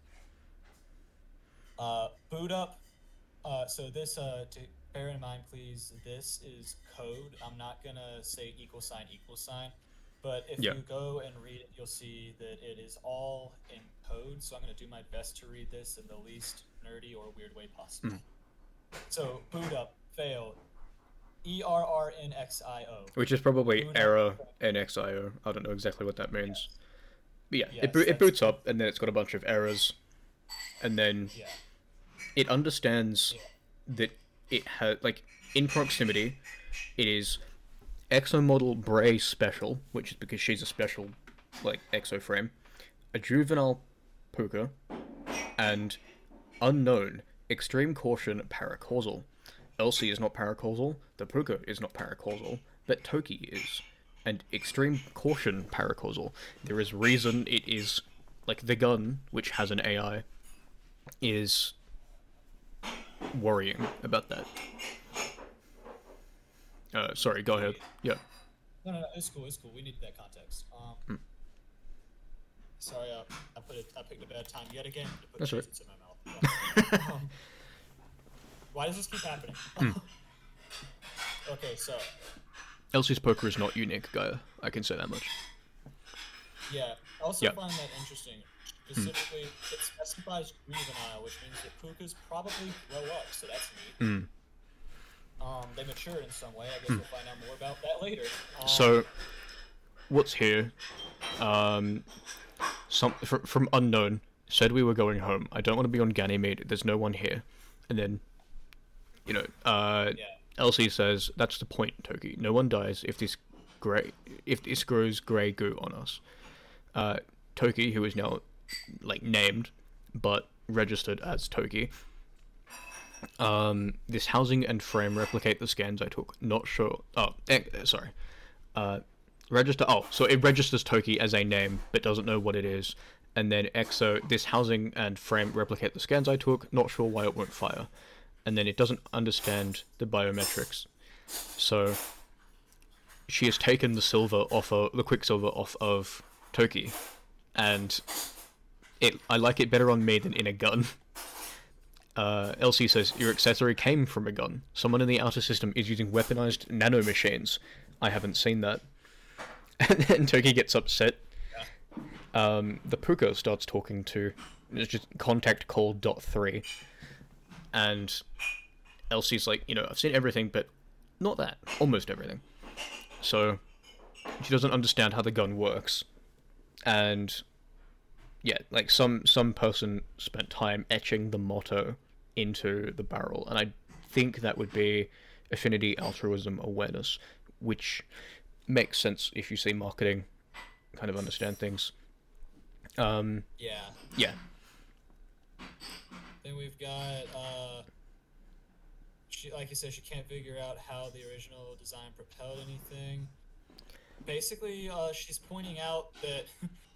Uh, boot up. Uh, so this, uh, to bear in mind, please, this is code. I'm not gonna say equal sign, equal sign. But if Yeah. you go and read it, you'll see that it is all in code. So I'm gonna do my best to read this in the least nerdy or weird way possible. So boot up, fail. E R R N X I O. Which is probably Boot error NXIO. I don't know exactly what that means. But yeah, Yes, it, bo- it boots up, and then it's got a bunch of errors. And then Yeah. It understands that it has, like, in proximity, it is Exo Model Bray Special, which is because she's a special, like, exo frame, a juvenile Puka, and unknown Extreme Caution Paracausal. Elsie is not paracausal, the Puka is not paracausal, but Toki is. And Extreme Caution Paracausal. There is reason it is, like, the gun, which has an AI, is worrying about that. Uh, sorry, go ahead. Yeah. No, no, no. It's cool. It's cool. We needed that context. Um, Hmm. Sorry, uh, I put it. I picked a bad time yet again to put That's right. in my mouth. Um, why does this keep happening? Hmm. okay, so Elsie's puka is not unique, Gaia. I can say that much. yeah, I also Yeah. Find that interesting. Specifically, it specifies juvenile, which means that pukas probably grow up, so that's neat. Hmm. Um, they mature in some way. I guess we'll find out more about that later. Um, So, what's here? Um, some fr- from unknown said we were going home. I don't want to be on Ganymede. There's no one here. And then, you know, uh, yeah, Elsie says that's the point, Toki. No one dies if this gray if this grows grey goo on us. Uh, Toki, who is now like named but registered as Toki. Um, this housing and frame replicate the scans I took. Not sure. Oh, eh, sorry. Uh, register. Oh, so it registers Toki as a name but doesn't know what it is. And then EXO, this housing and frame replicate the scans I took. Not sure why it won't fire. And then it doesn't understand the biometrics. So she has taken the silver off of the quicksilver off of Toki, and it I like it better on me than in a gun. Uh, Elsie says your accessory came from a gun. Someone in the outer system is using weaponized nanomachines. I haven't seen that. And then Toki gets upset. Um, the Puka starts talking to it's just contact call dot three, and Elsie's like, you know, I've seen everything, but not that, almost everything. So she doesn't understand how the gun works, and yeah, like some some person spent time etching the motto into the barrel, and I think that would be affinity, altruism, awareness, which makes sense if you see marketing, kind of understand things. Um, yeah. yeah, Then we've got, uh, she, like you said, she can't figure out how the original design propelled anything. Basically, uh, she's pointing out that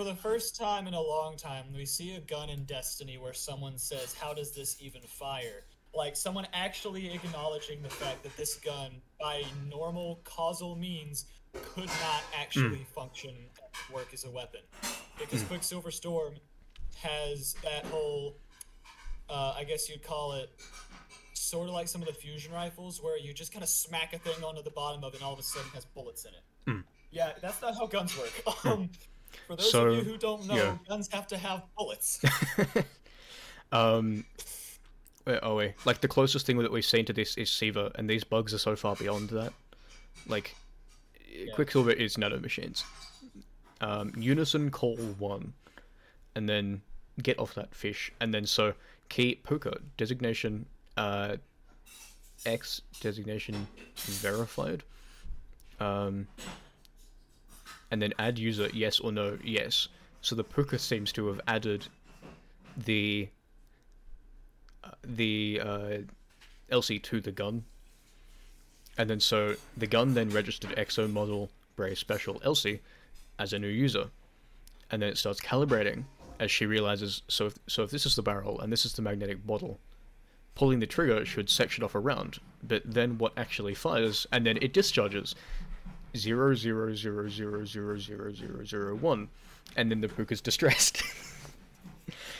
for the first time in a long time, we see a gun in Destiny where someone says, How does this even fire? Like, someone actually acknowledging the fact that this gun, by normal causal means, could not actually function and work as a weapon. Because Quicksilver Storm has that whole uh, I guess you'd call it sort of like some of the fusion rifles where you just kind of smack a thing onto the bottom of it and all of a sudden it has bullets in it. Yeah, that's not how guns work. Um, for those So, of you who don't know, yeah. guns have to have bullets. Um, wait, oh wait, like the closest thing that we've seen to this is Siva, and these bugs are so far beyond that. Like, Quicksilver is nanomachines. Um, Unison call one, and then get off that fish, and then so key Puka designation, uh, X designation verified. Um, and then add user yes or no yes. So the Puka seems to have added the uh, the uh, Elsie to the gun, and then so the gun then registered Exo model Bray Special Elsie as a new user, and then it starts calibrating as she realizes so if, so if this is the barrel and this is the magnetic bottle, pulling the trigger should section off a round, but then what actually fires, and then it discharges zero zero zero zero zero zero zero zero one, and then the puka's distressed.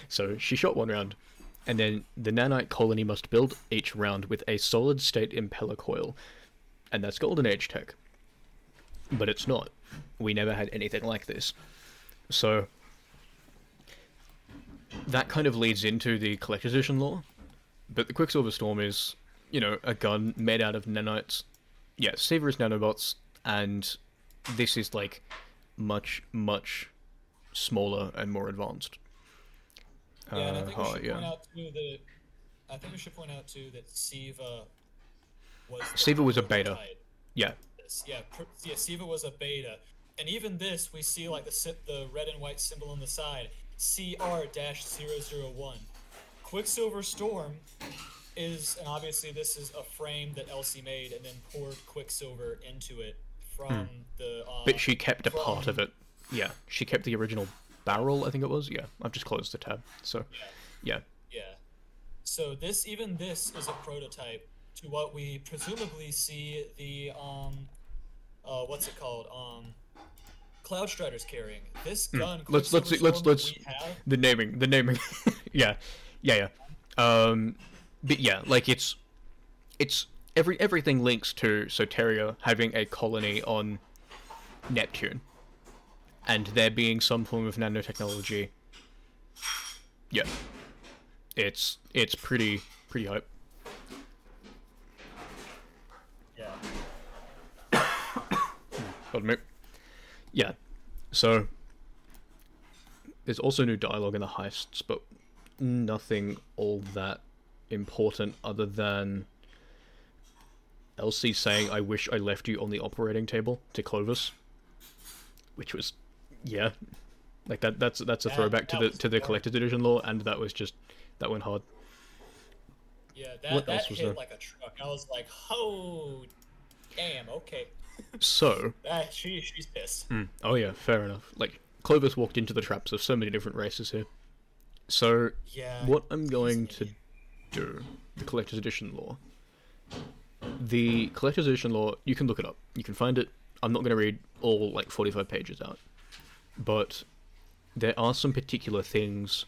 so she shot one round, and then the nanite colony must build each round with a solid state impeller coil, and that's golden age tech. But it's not. We never had anything like this. So that kind of leads into the collector's edition lore. But the Quicksilver Storm is, you know, a gun made out of nanites. Yeah, Siva is nanobots, and this is like much, much smaller and more advanced. Yeah, and I Uh, think we should yeah. point out too that I think we should point out too that Siva was Siva was a beta. Yeah, Yeah, yeah, Siva was a beta, and even this we see like the si- the red and white symbol on the side, CR-001. Quicksilver Storm is, and obviously this is a frame that Elsie made and then poured Quicksilver into it from the. Uh, Hmm. but she kept a part of it. Yeah, she kept the original barrel, I think it was. Yeah, I've just closed the tab. So, yeah. Yeah. So this even this is a prototype to what we presumably see the um uh what's it called? Um Cloud Strider's carrying. This gun Hmm. Let's- let's- let's- let's- that we have, the naming the naming yeah yeah yeah um but yeah like it's it's every everything links to soteria having a colony on neptune and there being some form of nanotechnology yeah it's it's pretty pretty hype Yeah. Pardon me. Yeah. So there's also new dialogue in the heists, but nothing all that important other than Elsie saying, "I wish I left you on the operating table" to Clovis, which was, yeah, like that. That's that's a That- throwback to the to the collector's edition lore, and that was just that went hard. Yeah, that, What that hit there? like a truck. I was like, oh damn, okay. So, That she she's pissed. Mm. Oh yeah, fair enough. Like Clovis walked into the traps of so many different races here. So Yeah. what I'm going to do, the collector's edition lore. The collector's edition lore, you can look it up. You can find it. I'm not going to read all like 45 pages out, but there are some particular things.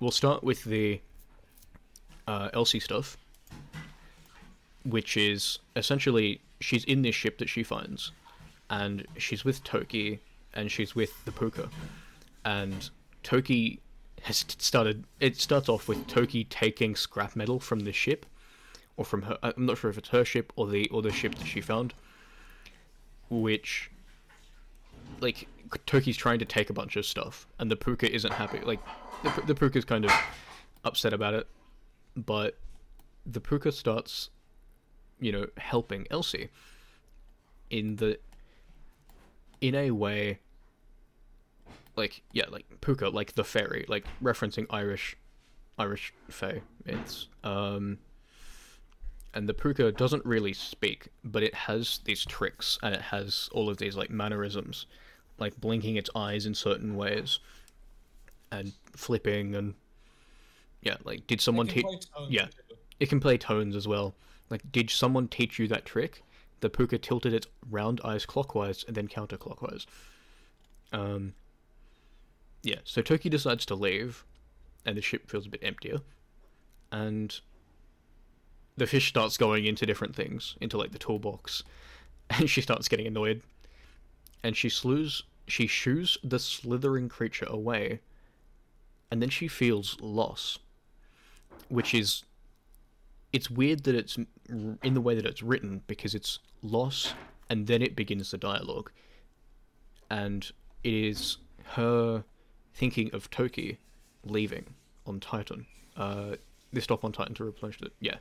We'll start with the uh, Elsie stuff, which is essentially she's in this ship that she finds, and she's with Toki, and she's with the Puka, and Toki has started. It starts off with Toki taking scrap metal from the ship, or from her. I'm not sure if it's her ship or the or the ship that she found, which, like, Toki's trying to take a bunch of stuff, and the Puka isn't happy. Like, the, the Puka's kind of upset about it, but the Puka starts, you know, helping Elsie in the in a way like yeah like puka like the fairy like referencing irish irish fae it's um and the puka doesn't really speak but it has these tricks and it has all of these like mannerisms like blinking its eyes in certain ways and flipping and yeah like did someone teach yeah. too. it can play tones as well. Like, did someone teach you that trick? The puka tilted its round eyes clockwise and then counterclockwise. Um. Yeah, so Toki decides to leave, and the ship feels a bit emptier, and the fish starts going into different things, into like the toolbox, and she starts getting annoyed, and she slews, she shoos the slithering creature away, and then she feels loss, which is it's weird that it's in the way that it's written because it's loss and then it begins the dialogue. And it is her thinking of toki leaving on titan uh they stop on titan to replenish it yeah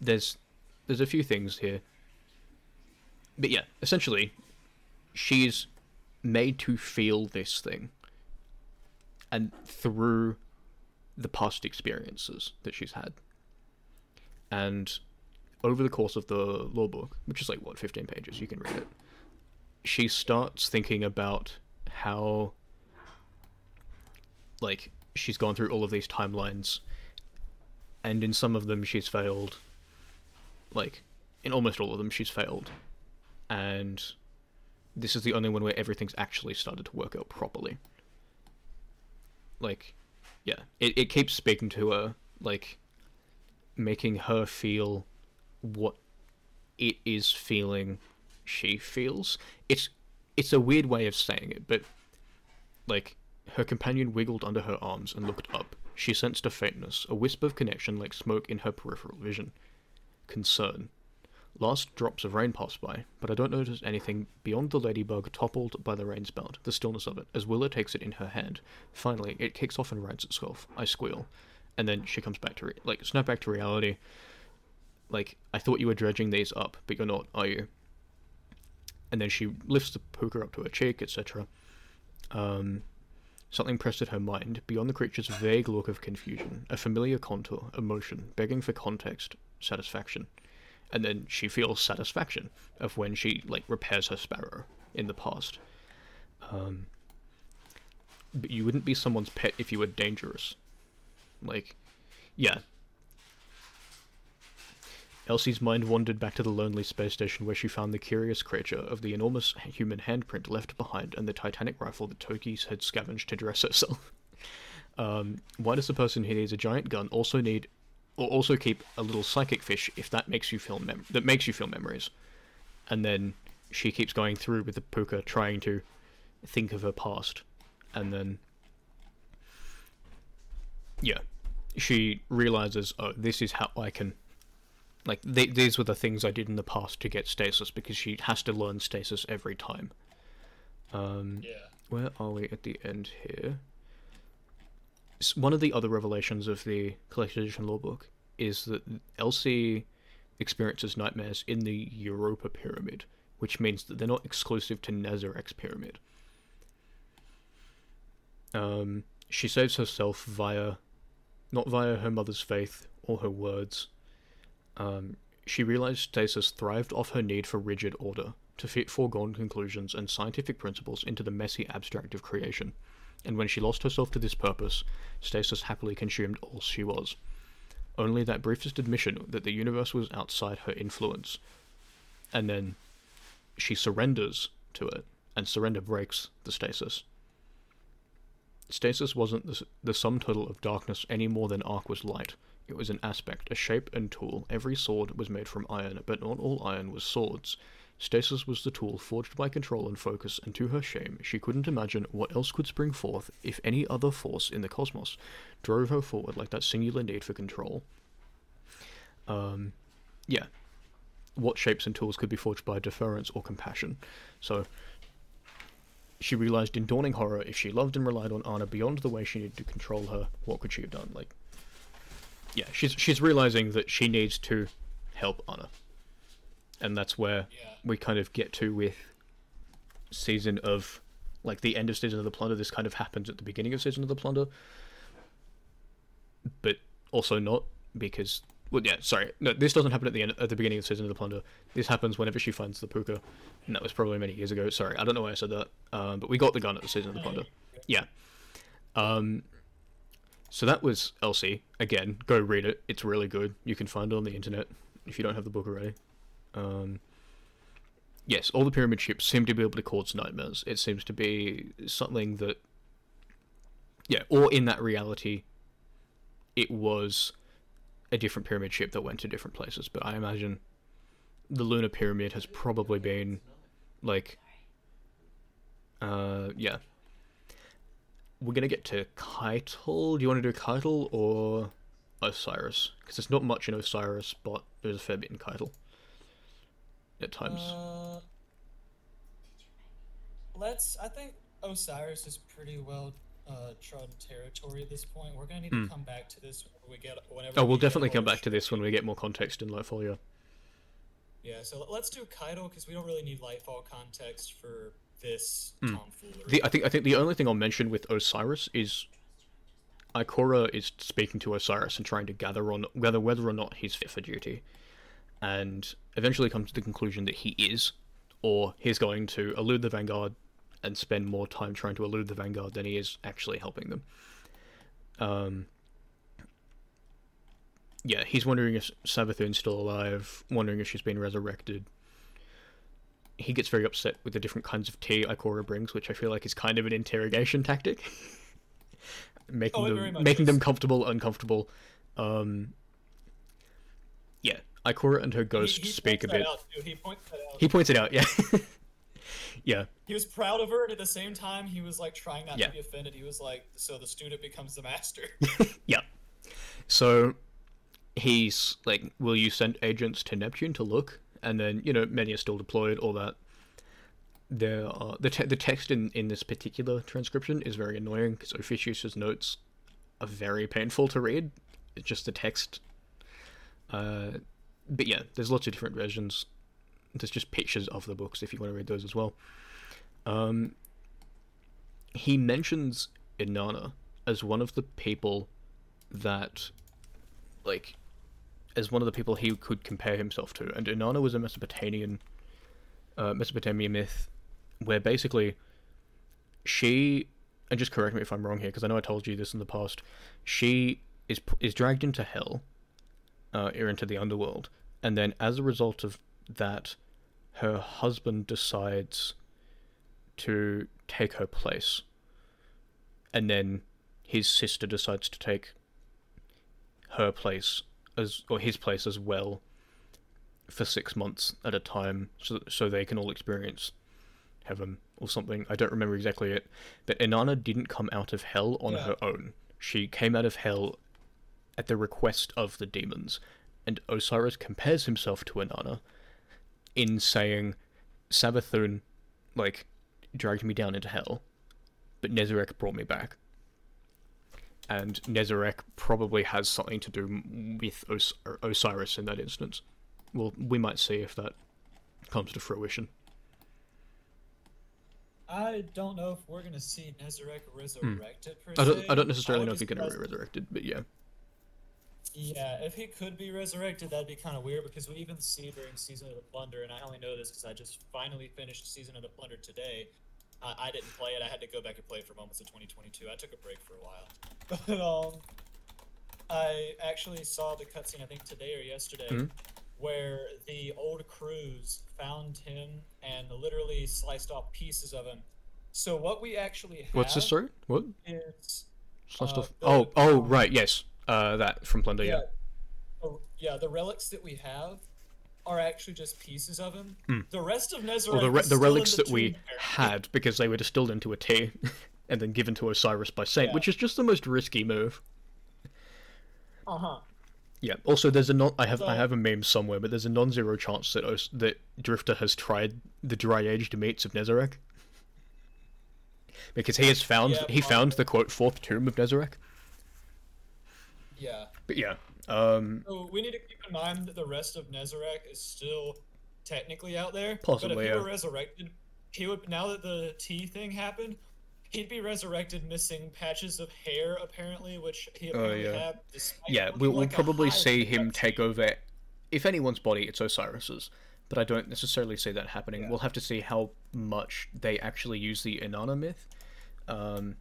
there's there's a few things here but yeah essentially she's made to feel this thing and through the past experiences that she's had. And over the course of the lore book, which is like what, 15 pages, you can read it, she starts thinking about how like she's gone through all of these timelines and in some of them she's failed. Like, in almost all of them she's failed, and this is the only one where everything's actually started to work out properly. Like, yeah, it it keeps speaking to her, like, making her feel what it is feeling she feels. It's it's a weird way of saying it, but like her companion wiggled under her arms and looked up. She sensed a faintness, a wisp of connection like smoke in her peripheral vision. Concern. Last drops of rain pass by, but I don't notice anything beyond the ladybug toppled by the rain spout, the stillness of it, as Willa takes it in her hand. Finally, it kicks off and rights itself. I squeal. And then she comes back to re- like snap back to reality. Like, I thought you were dredging these up, but you're not, are you? And then she lifts the puka up to her cheek, etc. Um, something pressed at her mind, beyond the creature's vague look of confusion, a familiar contour, emotion, begging for context, satisfaction. And then she feels satisfaction of when she, like, repairs her sparrow in the past. Um, but you wouldn't be someone's pet if you were dangerous. Like, yeah, Elsie's mind wandered back to the lonely space station where she found the curious creature of the enormous human handprint left behind and the titanic rifle that Toki's had scavenged to dress herself. um, why does the person who needs a giant gun also need, or also keep a little psychic fish if that makes you feel mem- that makes you feel memories? And then she keeps going through with the puka, trying to think of her past, and then yeah, she realizes, oh, this is how I can like they, these were the things I did in the past to get stasis because she has to learn stasis every time. Um, Yeah. where are we at the end here? One of the other revelations of the collected edition lore book is that Elsie experiences nightmares in the Europa pyramid, which means that they're not exclusive to Nezarec's pyramid. Um, she saves herself via, not via her mother's faith or her words, um, she realized stasis thrived off her need for rigid order, to fit foregone conclusions and scientific principles into the messy abstract of creation. And when she lost herself to this purpose, stasis happily consumed all she was. Only that briefest admission that the universe was outside her influence. And then she surrenders to it, and surrender breaks the stasis. Stasis wasn't the, the sum total of darkness any more than arc was light. It was an aspect, a shape and tool. Every sword was made from iron, but not all iron was swords. Stasis was the tool forged by control and focus, and to her shame, she couldn't imagine what else could spring forth if any other force in the cosmos drove her forward like that singular need for control. Um, yeah. What shapes and tools could be forged by deference or compassion? So, she realized in dawning horror if she loved and relied on Anna beyond the way she needed to control her, what could she have done? Like, yeah, she's she's realizing that she needs to help Anna, and that's where Yeah. we kind of get to with season of like the end of season of the plunder. This kind of happens at the beginning of season of the plunder, but also not because well, yeah, sorry, no, this doesn't happen at the end at the beginning of season of the plunder. This happens whenever she finds the puka, and that was probably many years ago. Sorry, I don't know why I said that, um, but we got the gun at the season of the plunder. Yeah. Um, so that was Elsie. Again, go read it. It's really good. You can find it on the internet if you don't have the book already. Um, yes, all the pyramid ships seem to be able to cause nightmares. It seems to be something that, yeah, or in that reality, it was a different pyramid ship that went to different places. But I imagine the lunar pyramid has probably been like, uh, yeah. We're gonna get to Caiatl. Do you want to do Caiatl or Osiris? Because there's not much in Osiris, but there's a fair bit in Caiatl. At times. Uh, let's. I think Osiris is pretty well uh, trodden territory at this point. We're gonna need Hmm. to come back to this when we get whenever. oh, we we'll get definitely come back to this when we get more context in Lightfall. Yeah, so let's do Caiatl because we don't really need Lightfall context for this Hmm. tomfoolery. The, I think I think the only thing I'll mention with Osiris is Ikora is speaking to Osiris and trying to gather on whether whether or not he's fit for duty, and eventually comes to the conclusion that he is, or he's going to elude the Vanguard and spend more time trying to elude the Vanguard than he is actually helping them. Um, yeah, he's wondering if Savathun's still alive, wondering if she's been resurrected. He gets very upset with the different kinds of tea Ikora brings, which I feel like is kind of an interrogation tactic. making Oh, them making is. them comfortable, uncomfortable. Um Yeah. Ikora and her ghost he, he speak a bit. Out. He points that out. He points it out, yeah. yeah. He was proud of her, and at the same time, he was like trying not Yeah. to be offended. He was like, "So the student becomes the master." Yeah. So he's like, "Will you send agents to Neptune to look?" And then you know many are still deployed. All that. There are the te- the text in in this particular transcription is very annoying because Officius's notes are very painful to read. It's just the text. Uh, but yeah, there's lots of different versions. There's just pictures of the books if you want to read those as well. Um, he mentions Inanna as one of the people that like as one of the people he could compare himself to and Inanna was a Mesopotamian uh, Mesopotamian myth where basically she and just correct me if I'm wrong here because I know I told you this in the past she is is dragged into hell uh, or into the underworld. And then as a result of that her husband decides to take her place. And then his sister decides to take her place as or his place as well for six months at a time so so they can all experience heaven or something. I don't remember exactly it. But inanna didn't come out of hell on Yeah. her own. She came out of hell at the request of the demons and osiris compares himself to inanna in saying savathun like dragged me down into hell but Nezarec brought me back. And Nezarec probably has something to do with Os- Osiris in that instance. Well, we might see if that comes to fruition. I don't know if we're gonna see Nezarec resurrected per Hmm. I don't. I don't necessarily know if he's going to be resurrected, but yeah. Yeah, if he could be resurrected, that'd be kind of weird because we even see during Season of the Plunder, and I only know this because I just finally finished Season of the Plunder today. I, I didn't play it. I had to go back and play it for moments of 2022. I took a break for a while. But, um, I actually saw the cutscene, I think today or yesterday, Mhm. where the old crews found him and literally sliced off pieces of him. So what we actually have What's this story? What? is Some Uh, the- Oh, oh, right, yes. Uh, that from Plunder, yeah. Oh, yeah, the relics that we have are actually just pieces of him. Hmm. The rest of Nezarec Or the, re- is the relics the that we had because they were distilled into a tea and then given to Osiris by Saint, Yeah. which is just the most risky move. Uh-huh. Yeah. Also, there's a non. I have I have a meme somewhere, but there's a non-zero chance that Os- that Drifter has tried the dry-aged meats of Nezarec. Because he has found Yeah, he found the quote fourth tomb of Nezarec. Yeah. But yeah, um, So we need to keep in mind that the rest of Nezarec is still technically out there. Possibly, But if yeah. he were resurrected, he would now that the T thing happened, he'd be resurrected missing patches of hair apparently, which he apparently Oh, yeah. had. despite yeah, we'll, we'll like probably see him take over. If anyone's body, it's Osiris's. But I don't necessarily see that happening. Yeah. We'll have to see how much they actually use the Inanna myth. Um,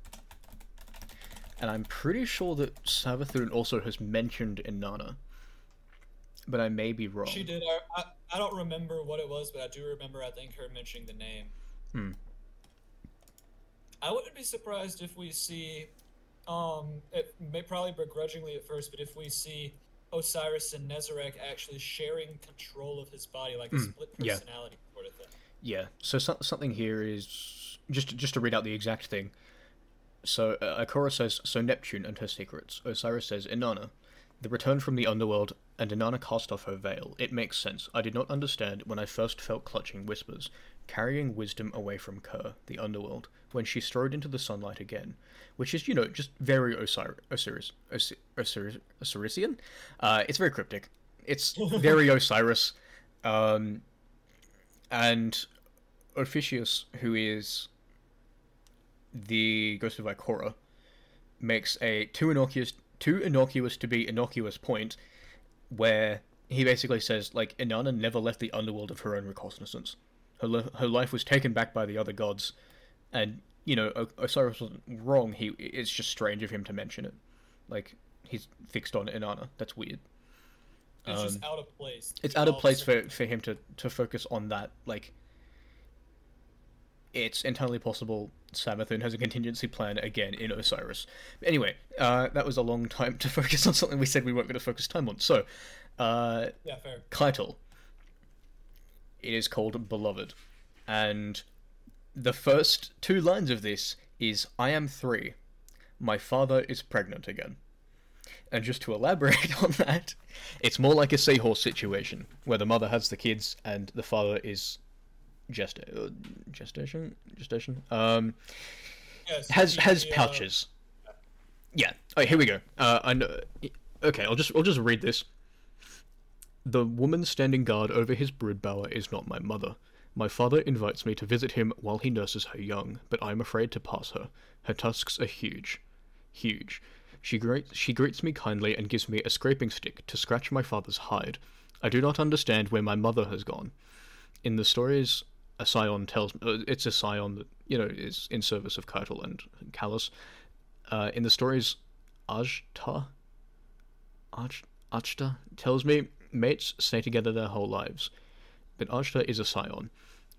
and I'm pretty sure that Savathun also has mentioned Inanna. But I may be wrong. She did. I, I, I don't remember what it was, but I do remember I think her mentioning the name. Hmm. I wouldn't be surprised if we see, um, it may probably begrudgingly at first, but if we see Osiris and Nezarec actually sharing control of his body, like a split Hmm. yeah. personality sort of thing. Yeah. So, so something here is just just to read out the exact thing. So uh, Ikora says, "So Neptune and her secrets." Osiris says, "Inanna, the return from the underworld." And Inanna cast off her veil. It makes sense. I did not understand when I first felt clutching whispers, carrying wisdom away from Kur, the underworld, when she strode into the sunlight again, which is, you know, just very Osir- Osiris, Osi- Osiris, Osirisian. Uh, it's very cryptic. It's very Osiris. Um, and Officius, who is the ghost of Ikora, makes a too innocuous, too innocuous to be innocuous point, where he basically says like Inanna never left the underworld of her own recognizance. Her li- her life was taken back by the other gods, and you know O- Osiris wasn't wrong. He it's just strange of him to mention it, like he's fixed on Inanna. That's weird. It's Um, just out of place. it's out of place for for him to to focus on that. Like, it's entirely possible Savathun has a contingency plan again in Osiris. Anyway, uh, that was a long time to focus on something we said we weren't going to focus time on. So, uh, Yeah, fair. Caiatl. It is called Beloved, and the first two lines of this is "I am three, my father is pregnant again." And just to elaborate on that, it's more like a seahorse situation where the mother has the kids and the father is gesta- uh, gestation gestation um has has he, uh, pouches. Yeah. Oh, here we go. Uh, I know. Okay, I'll just I'll just read this. The woman standing guard over his brood bower is not my mother. My father invites me to visit him while he nurses her young, but I am afraid to pass her. Her tusks are huge, huge. She greets she greets me kindly and gives me a scraping stick to scratch my father's hide. I do not understand where my mother has gone. In the stories, a scion tells uh, it's a scion that you know is in service of Caiatl and Calus. Uh, in the stories, Ajta, Aj, Ajta tells me mates stay together their whole lives, but Ajta is a scion.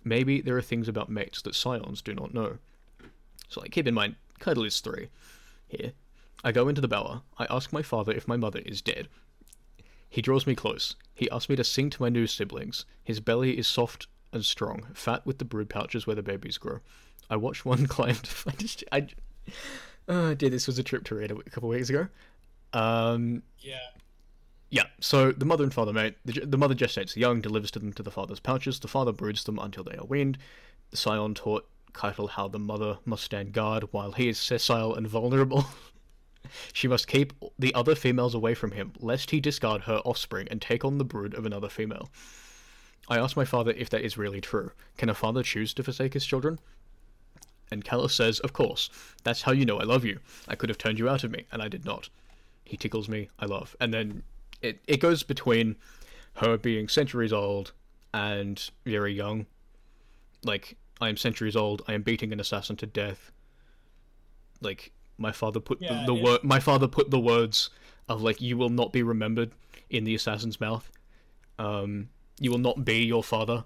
Maybe there are things about mates that scions do not know. So, like, keep in mind, Caiatl is three. Here, I go into the bower. I ask my father if my mother is dead. He draws me close. He asks me to sing to my new siblings. His belly is soft and strong, fat with the brood pouches where the babies grow. I watched one climb to find his. I, oh dear, this was a trip to read a couple of weeks ago. Um, Yeah. yeah, so the mother and father mate. The, the mother gestates the young, delivers to them to the father's pouches. The father broods them until they are weaned. The scion taught Caiatl how the mother must stand guard while he is sessile and vulnerable. she must keep the other females away from him, lest he discard her offspring and take on the brood of another female. I asked my father if that is really true. Can a father choose to forsake his children? And Calus says, Of course. That's how you know I love you. I could have turned you out of me, and I did not. He tickles me, I love. And then it, it goes between her being centuries old and very young. Like, I am centuries old, I am beating an assassin to death. Like, my father put Yeah, the, the word my father put the words of like you will not be remembered in the assassin's mouth. Um you will not be your father.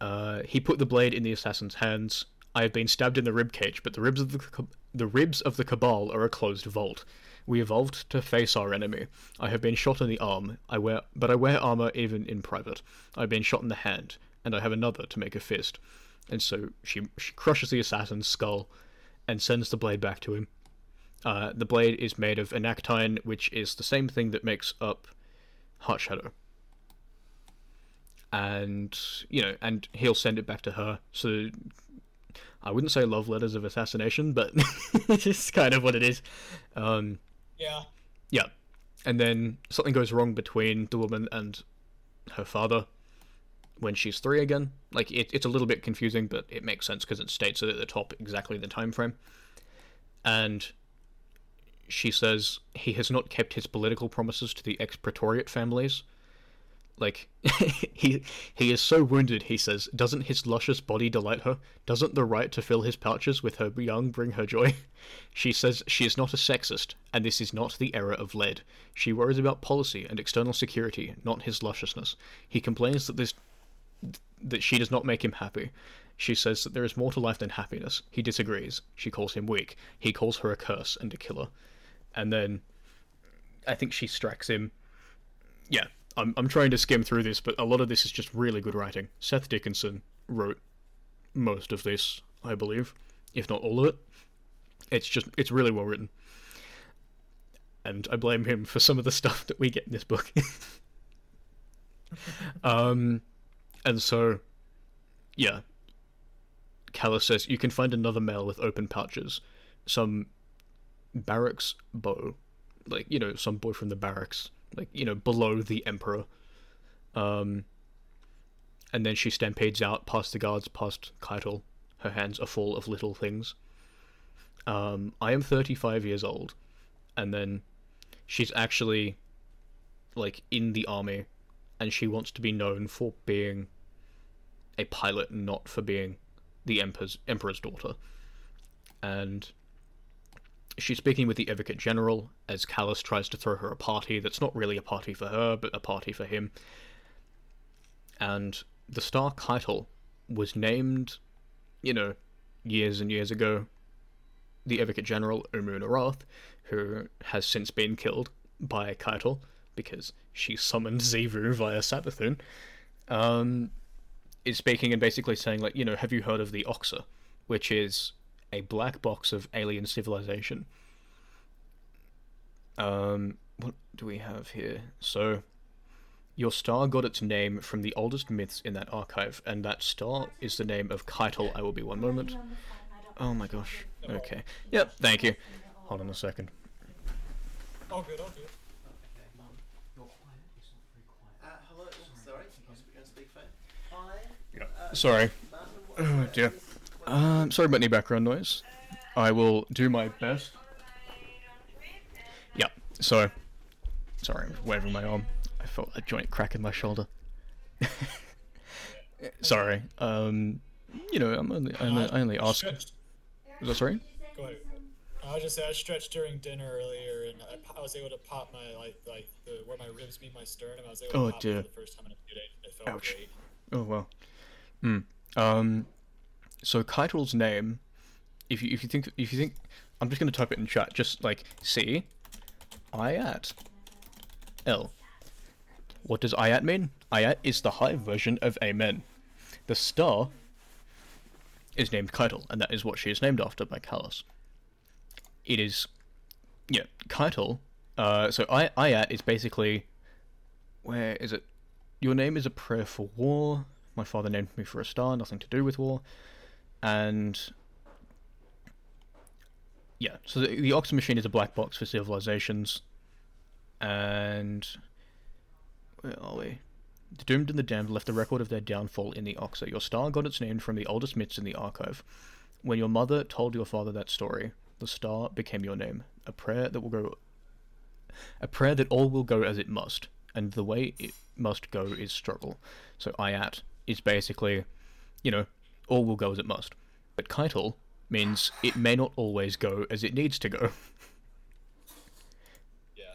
Uh, he put the blade in the assassin's hands. I have been stabbed in the rib cage, but the ribs of the the ribs of the cabal are a closed vault. We evolved to face our enemy. I have been shot in the arm. I wear, but I wear armor even in private. I've been shot in the hand, and I have another to make a fist. And so she she crushes the assassin's skull, and sends the blade back to him. Uh, the blade is made of anactine, which is the same thing that makes up Heart Shadow and you know, and he'll send it back to her. So I wouldn't say love letters of assassination, but it's kind of what it is. Um, Yeah. yeah, and then something goes wrong between the woman and her father when she's three again. Like it, it's a little bit confusing, but it makes sense because it states it at the top exactly the time frame. And she says he has not kept his political promises to the ex praetoriate families. Like he he is so wounded, he says, doesn't his luscious body delight her? Doesn't the right to fill his pouches with her young bring her joy? She says she is not a sexist, and this is not the era of lead. She worries about policy and external security, not his lusciousness. He complains that this that she does not make him happy. She says that there is more to life than happiness. He disagrees. She calls him weak. He calls her a curse and a killer. And then I think she strikes him. Yeah, I'm I'm trying to skim through this, but a lot of this is just really good writing. Seth Dickinson wrote most of this, I believe, if not all of it. It's just it's really well written. And I blame him for some of the stuff that we get in this book. um and so yeah. Calus says you can find another male with open pouches. Some barracks bow. Like, you know, some boy from the barracks. Like, you know, below the Emperor. Um and then she stampedes out past the guards, past Caiatl. Her hands are full of little things. Um, I am 35 years old, and then she's actually like in the army, and she wants to be known for being a pilot, not for being the emperor's emperor's daughter. And she's speaking with the Advocate General as Calus tries to throw her a party that's not really a party for her, but a party for him. And the star Caiatl was named, you know, years and years ago. The Advocate General, Umun Arath, who has since been killed by Caiatl because she summoned Xivu via Savathun, um, is speaking and basically saying, like, you know, have you heard of the Oxa, which is a black box of alien civilization. Um, what do we have here? So, your star got its name from the oldest myths in that archive, and that star is the name of Caiatl. I will be one moment. Oh my gosh. Okay. Yep, thank you. Hold on a second. All good, all good. Uh, hello, sorry, I was going to speak phone. Hi. Uh, Sorry. Oh dear. Um, sorry about any background noise. I will do my best. Yeah, so. Sorry, I'm waving my arm. I felt a joint crack in my shoulder. sorry. Um, you know, I'm only, I'm, I only ask. Was that sorry? Go ahead. I was just saying I stretched during dinner earlier, and I, I was able to pop my like like the, where my ribs meet my sternum. I was able to Oh, pop dear. the first time in a few days. It felt Ouch. great. Oh well. Hmm. Um. So Caiatl's name, if you if you think if you think, I'm just gonna type it in chat. Just like C, Ayat, L. What does IAT mean? IAT is the high version of Amen. The star is named Caiatl, and that is what she is named after by Calus. It is, yeah, Caiatl. Uh, so I Ayat is basically, where is it? Your name is a prayer for war. My father named me for a star, nothing to do with war. And yeah, so the, the machine is a black box for civilizations. And where are we? The doomed and the damned left a record of their downfall in the Oxa. Your star got its name from the oldest myths in the archive. When your mother told your father that story, the star became your name. A prayer that will go a prayer that all will go as it must, and the way it must go is struggle. So Ayat is basically, you know, all will go as it must. But Caiatl means it may not always go as it needs to go. Yeah.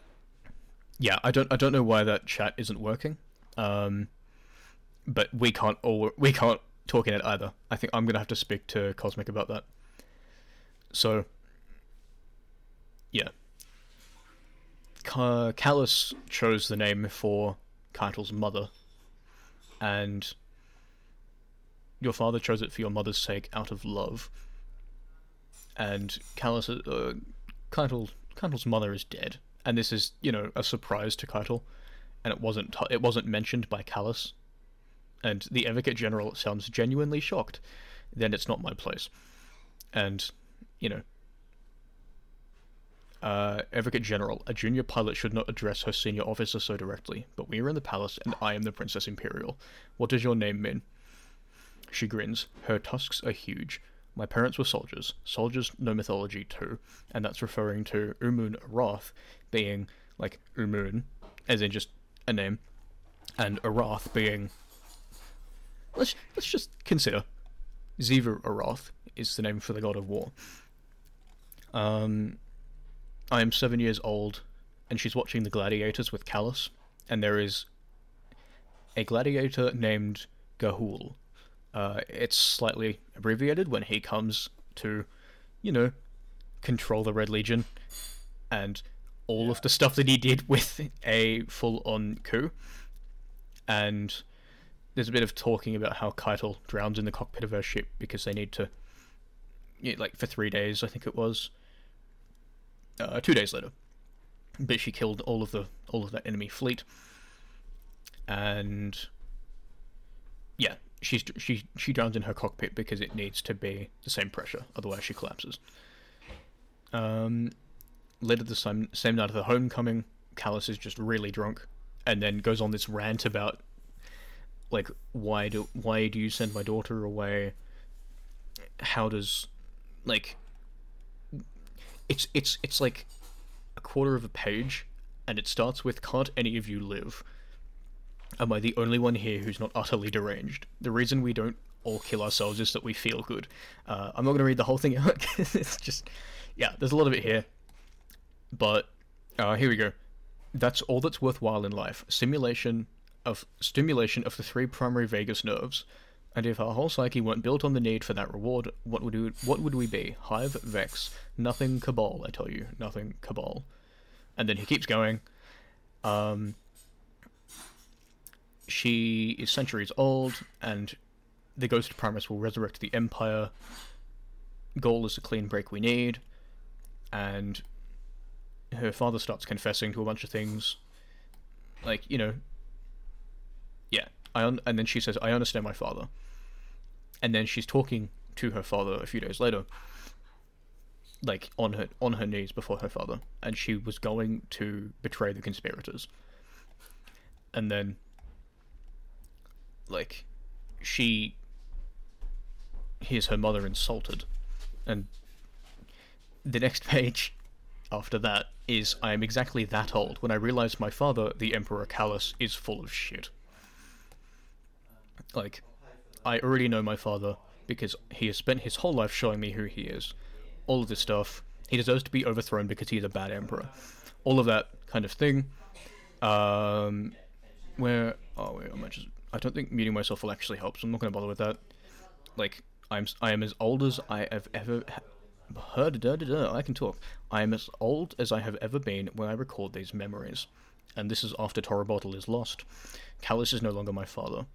Yeah, I don't I don't know why that chat isn't working. Um but we can't all we can't talk in it either. I think I'm gonna have to speak to Cosmic about that. So yeah. Ca- Calus chose the name for Caiatl's mother, and your father chose it for your mother's sake out of love. And Calus, uh, Caiatl, Caiatl's mother is dead, and this is, you know, a surprise to Caiatl, and it wasn't it wasn't mentioned by Calus, and the Advocate General sounds genuinely shocked. Then it's not my place, and you know, uh, Advocate General, a junior pilot should not address her senior officer so directly, but we are in the palace and I am the Princess Imperial. What does your name mean? She grins. Her tusks are huge. My parents were soldiers. Soldiers know mythology too, and that's referring to Umun Arath being like Umun, as in just a name, and Arath being. Let's let's just consider. Xivu Arath is the name for the god of war. Um, I am seven years old, and she's watching the gladiators with Calus, and there is a gladiator named Ghaul. Uh, it's slightly abbreviated when he comes to, you know, control the Red Legion, and all of the stuff that he did with a full-on coup. And there's a bit of talking about how Caiatl drowns in the cockpit of her ship because they need to, yeah, like for three days, I think it was uh, two days later. But she killed all of the all of that enemy fleet, and yeah, she's she she drowns in her cockpit because it needs to be the same pressure, otherwise she collapses. Um, later the same same night of the homecoming, Calus is just really drunk, and then goes on this rant about like why do why do you send my daughter away? How does like it's it's it's like a quarter of a page and it starts with can't any of you live am i the only one here who's not utterly deranged the reason we don't all kill ourselves is that we feel good. Uh, I'm not going to read the whole thing out it's just, yeah, there's a lot of it here. But uh, here we go. That's all that's worthwhile in life. Simulation of stimulation of the three primary vagus nerves. And if our whole psyche weren't built on the need for that reward, what would we, what would we be? Hive, Vex, nothing Cabal. I tell you, nothing Cabal. And then he keeps going. Um, she is centuries old, and the Ghost of Primus will resurrect the Empire. Ghaul is the clean break we need, and her father starts confessing to a bunch of things, like you know. Yeah, I un- and then she says, "I understand my father," and then she's talking to her father a few days later, like on her on her knees before her father, and she was going to betray the conspirators, and then like she hears her mother insulted and the next page after that is I am exactly that old when I realized my father, the Emperor Calus, is full of shit. Like, I already know my father because he has spent his whole life showing me who he is. All of this stuff. He deserves to be overthrown because he's a bad emperor. All of that kind of thing. Um, where oh wait, I'm just I don't think muting myself will actually help, so I'm not gonna bother with that. Like I'm I am as old as I have ever heard. Da, da, da, I can talk. I am as old as I have ever been when I record these memories, and this is after Torobatl is lost. Calus is no longer my father.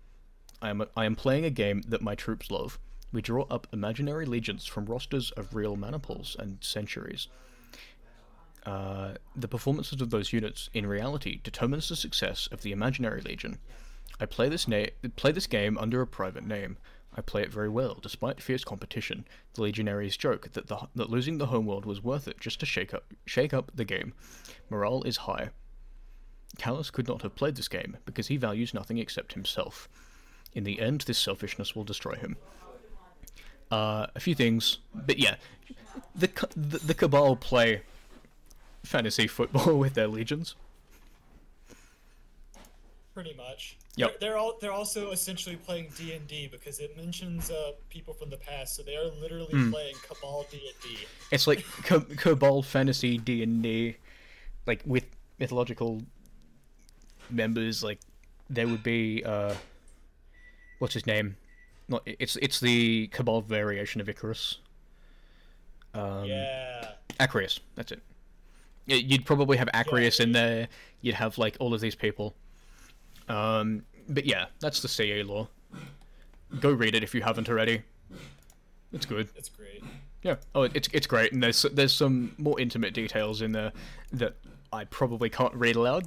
I am a, I am playing a game that my troops love. We draw up imaginary legions from rosters of real maniples and centuries. Uh, the performances of those units in reality determines the success of the imaginary legion. I play this na- play this game under a private name. I play it very well, despite fierce competition. The legionaries joke that the, that losing the homeworld was worth it just to shake up shake up the game. Morale is high. Calus could not have played this game because he values nothing except himself. In the end, this selfishness will destroy him. Uh, a few things, but yeah, the the, the Cabal play fantasy football with their legions. Pretty much. Yep. They're, they're all they're also essentially playing D and D because it mentions uh, people from the past, so they are literally Hmm. playing Cabal D and D. It's like Ca- Cabal fantasy D and D, like with mythological members. Like there would be uh, what's his name? Not it's it's the Cabal variation of Icarus. Um, Yeah. Acreus, that's it. You'd probably have Acreus in there. You'd have like all of these people. Um, but yeah, that's the CA law. Go read it if you haven't already. It's good. It's great. Yeah. Oh, it's it's great, and there's there's some more intimate details in there that I probably can't read aloud.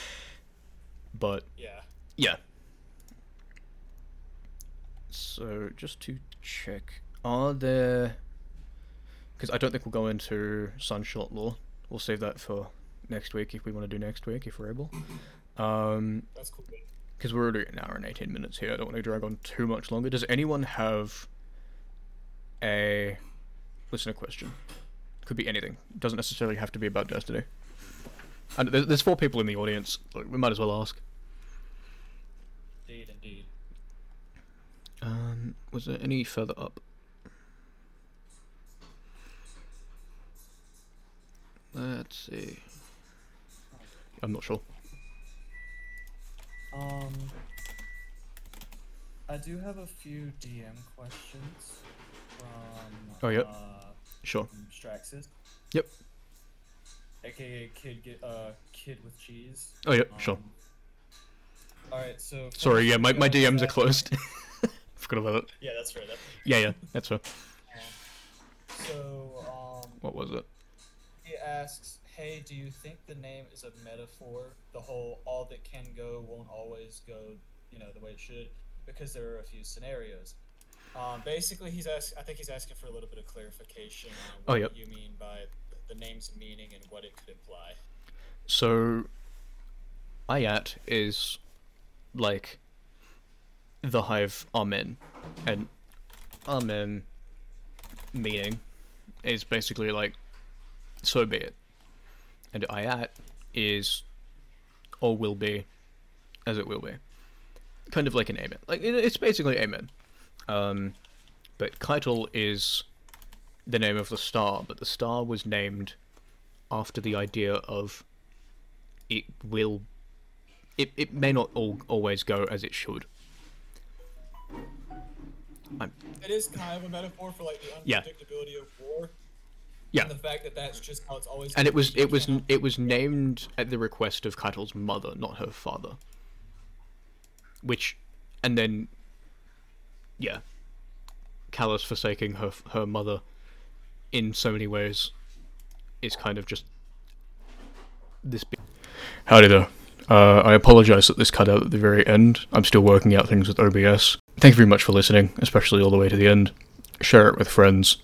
but Yeah. yeah. So just to check, are there? Because I don't think we'll go into Sunshot Law. We'll save that for next week if we want to do next week if we're able. Um, That's cool. because we're already an hour and 18 minutes here. I don't want to drag on too much longer. Does anyone have a listener question? Could be anything. It Doesn't necessarily have to be about Destiny. And there's, there's four people in the audience. Like, we might as well ask. Indeed, indeed. Um, was there any further up? Let's see. I'm not sure. Um, I do have a few DM questions from Oh, yep. uh, Sure. from Straxus, Yep. aka Kid Get uh Kid with Cheese. Oh, yep. Sure. Um, All right, so Sorry. Yeah, my, my DMs are closed. Forgot about it. Yeah, that's right. That, Yeah, yeah. That's fair. So um, What was it? he asks, "Hey, do you think the name is a metaphor? The whole all that can go won't always go, you know, the way it should, because there are a few scenarios." um, basically, he's ask. I think he's asking for a little bit of clarification on Oh, what yep. you mean by the name's meaning and what it could imply. So, Ayat is like the hive Amen, and Amen meaning is basically like so be it, and Ayat is or will be as it will be, kind of like an Amen. Like it's basically Amen. Um, but Caiatl is the name of the star, but the star was named after the idea of it will. It, it may not all, always go as it should. It is kind of a metaphor for like the Yeah. unpredictability of war. Yeah. And the fact that that's just how it's always. and it was it was cannot- it was named at the request of Caiatl's mother, not her father. Which, and then, yeah, Calus forsaking her her mother in so many ways is kind of just this. Be- Howdy there. Uh, I apologize that this cut out at the very end. I'm still working out things with OBS. Thank you very much for listening, especially all the way to the end. Share it with friends.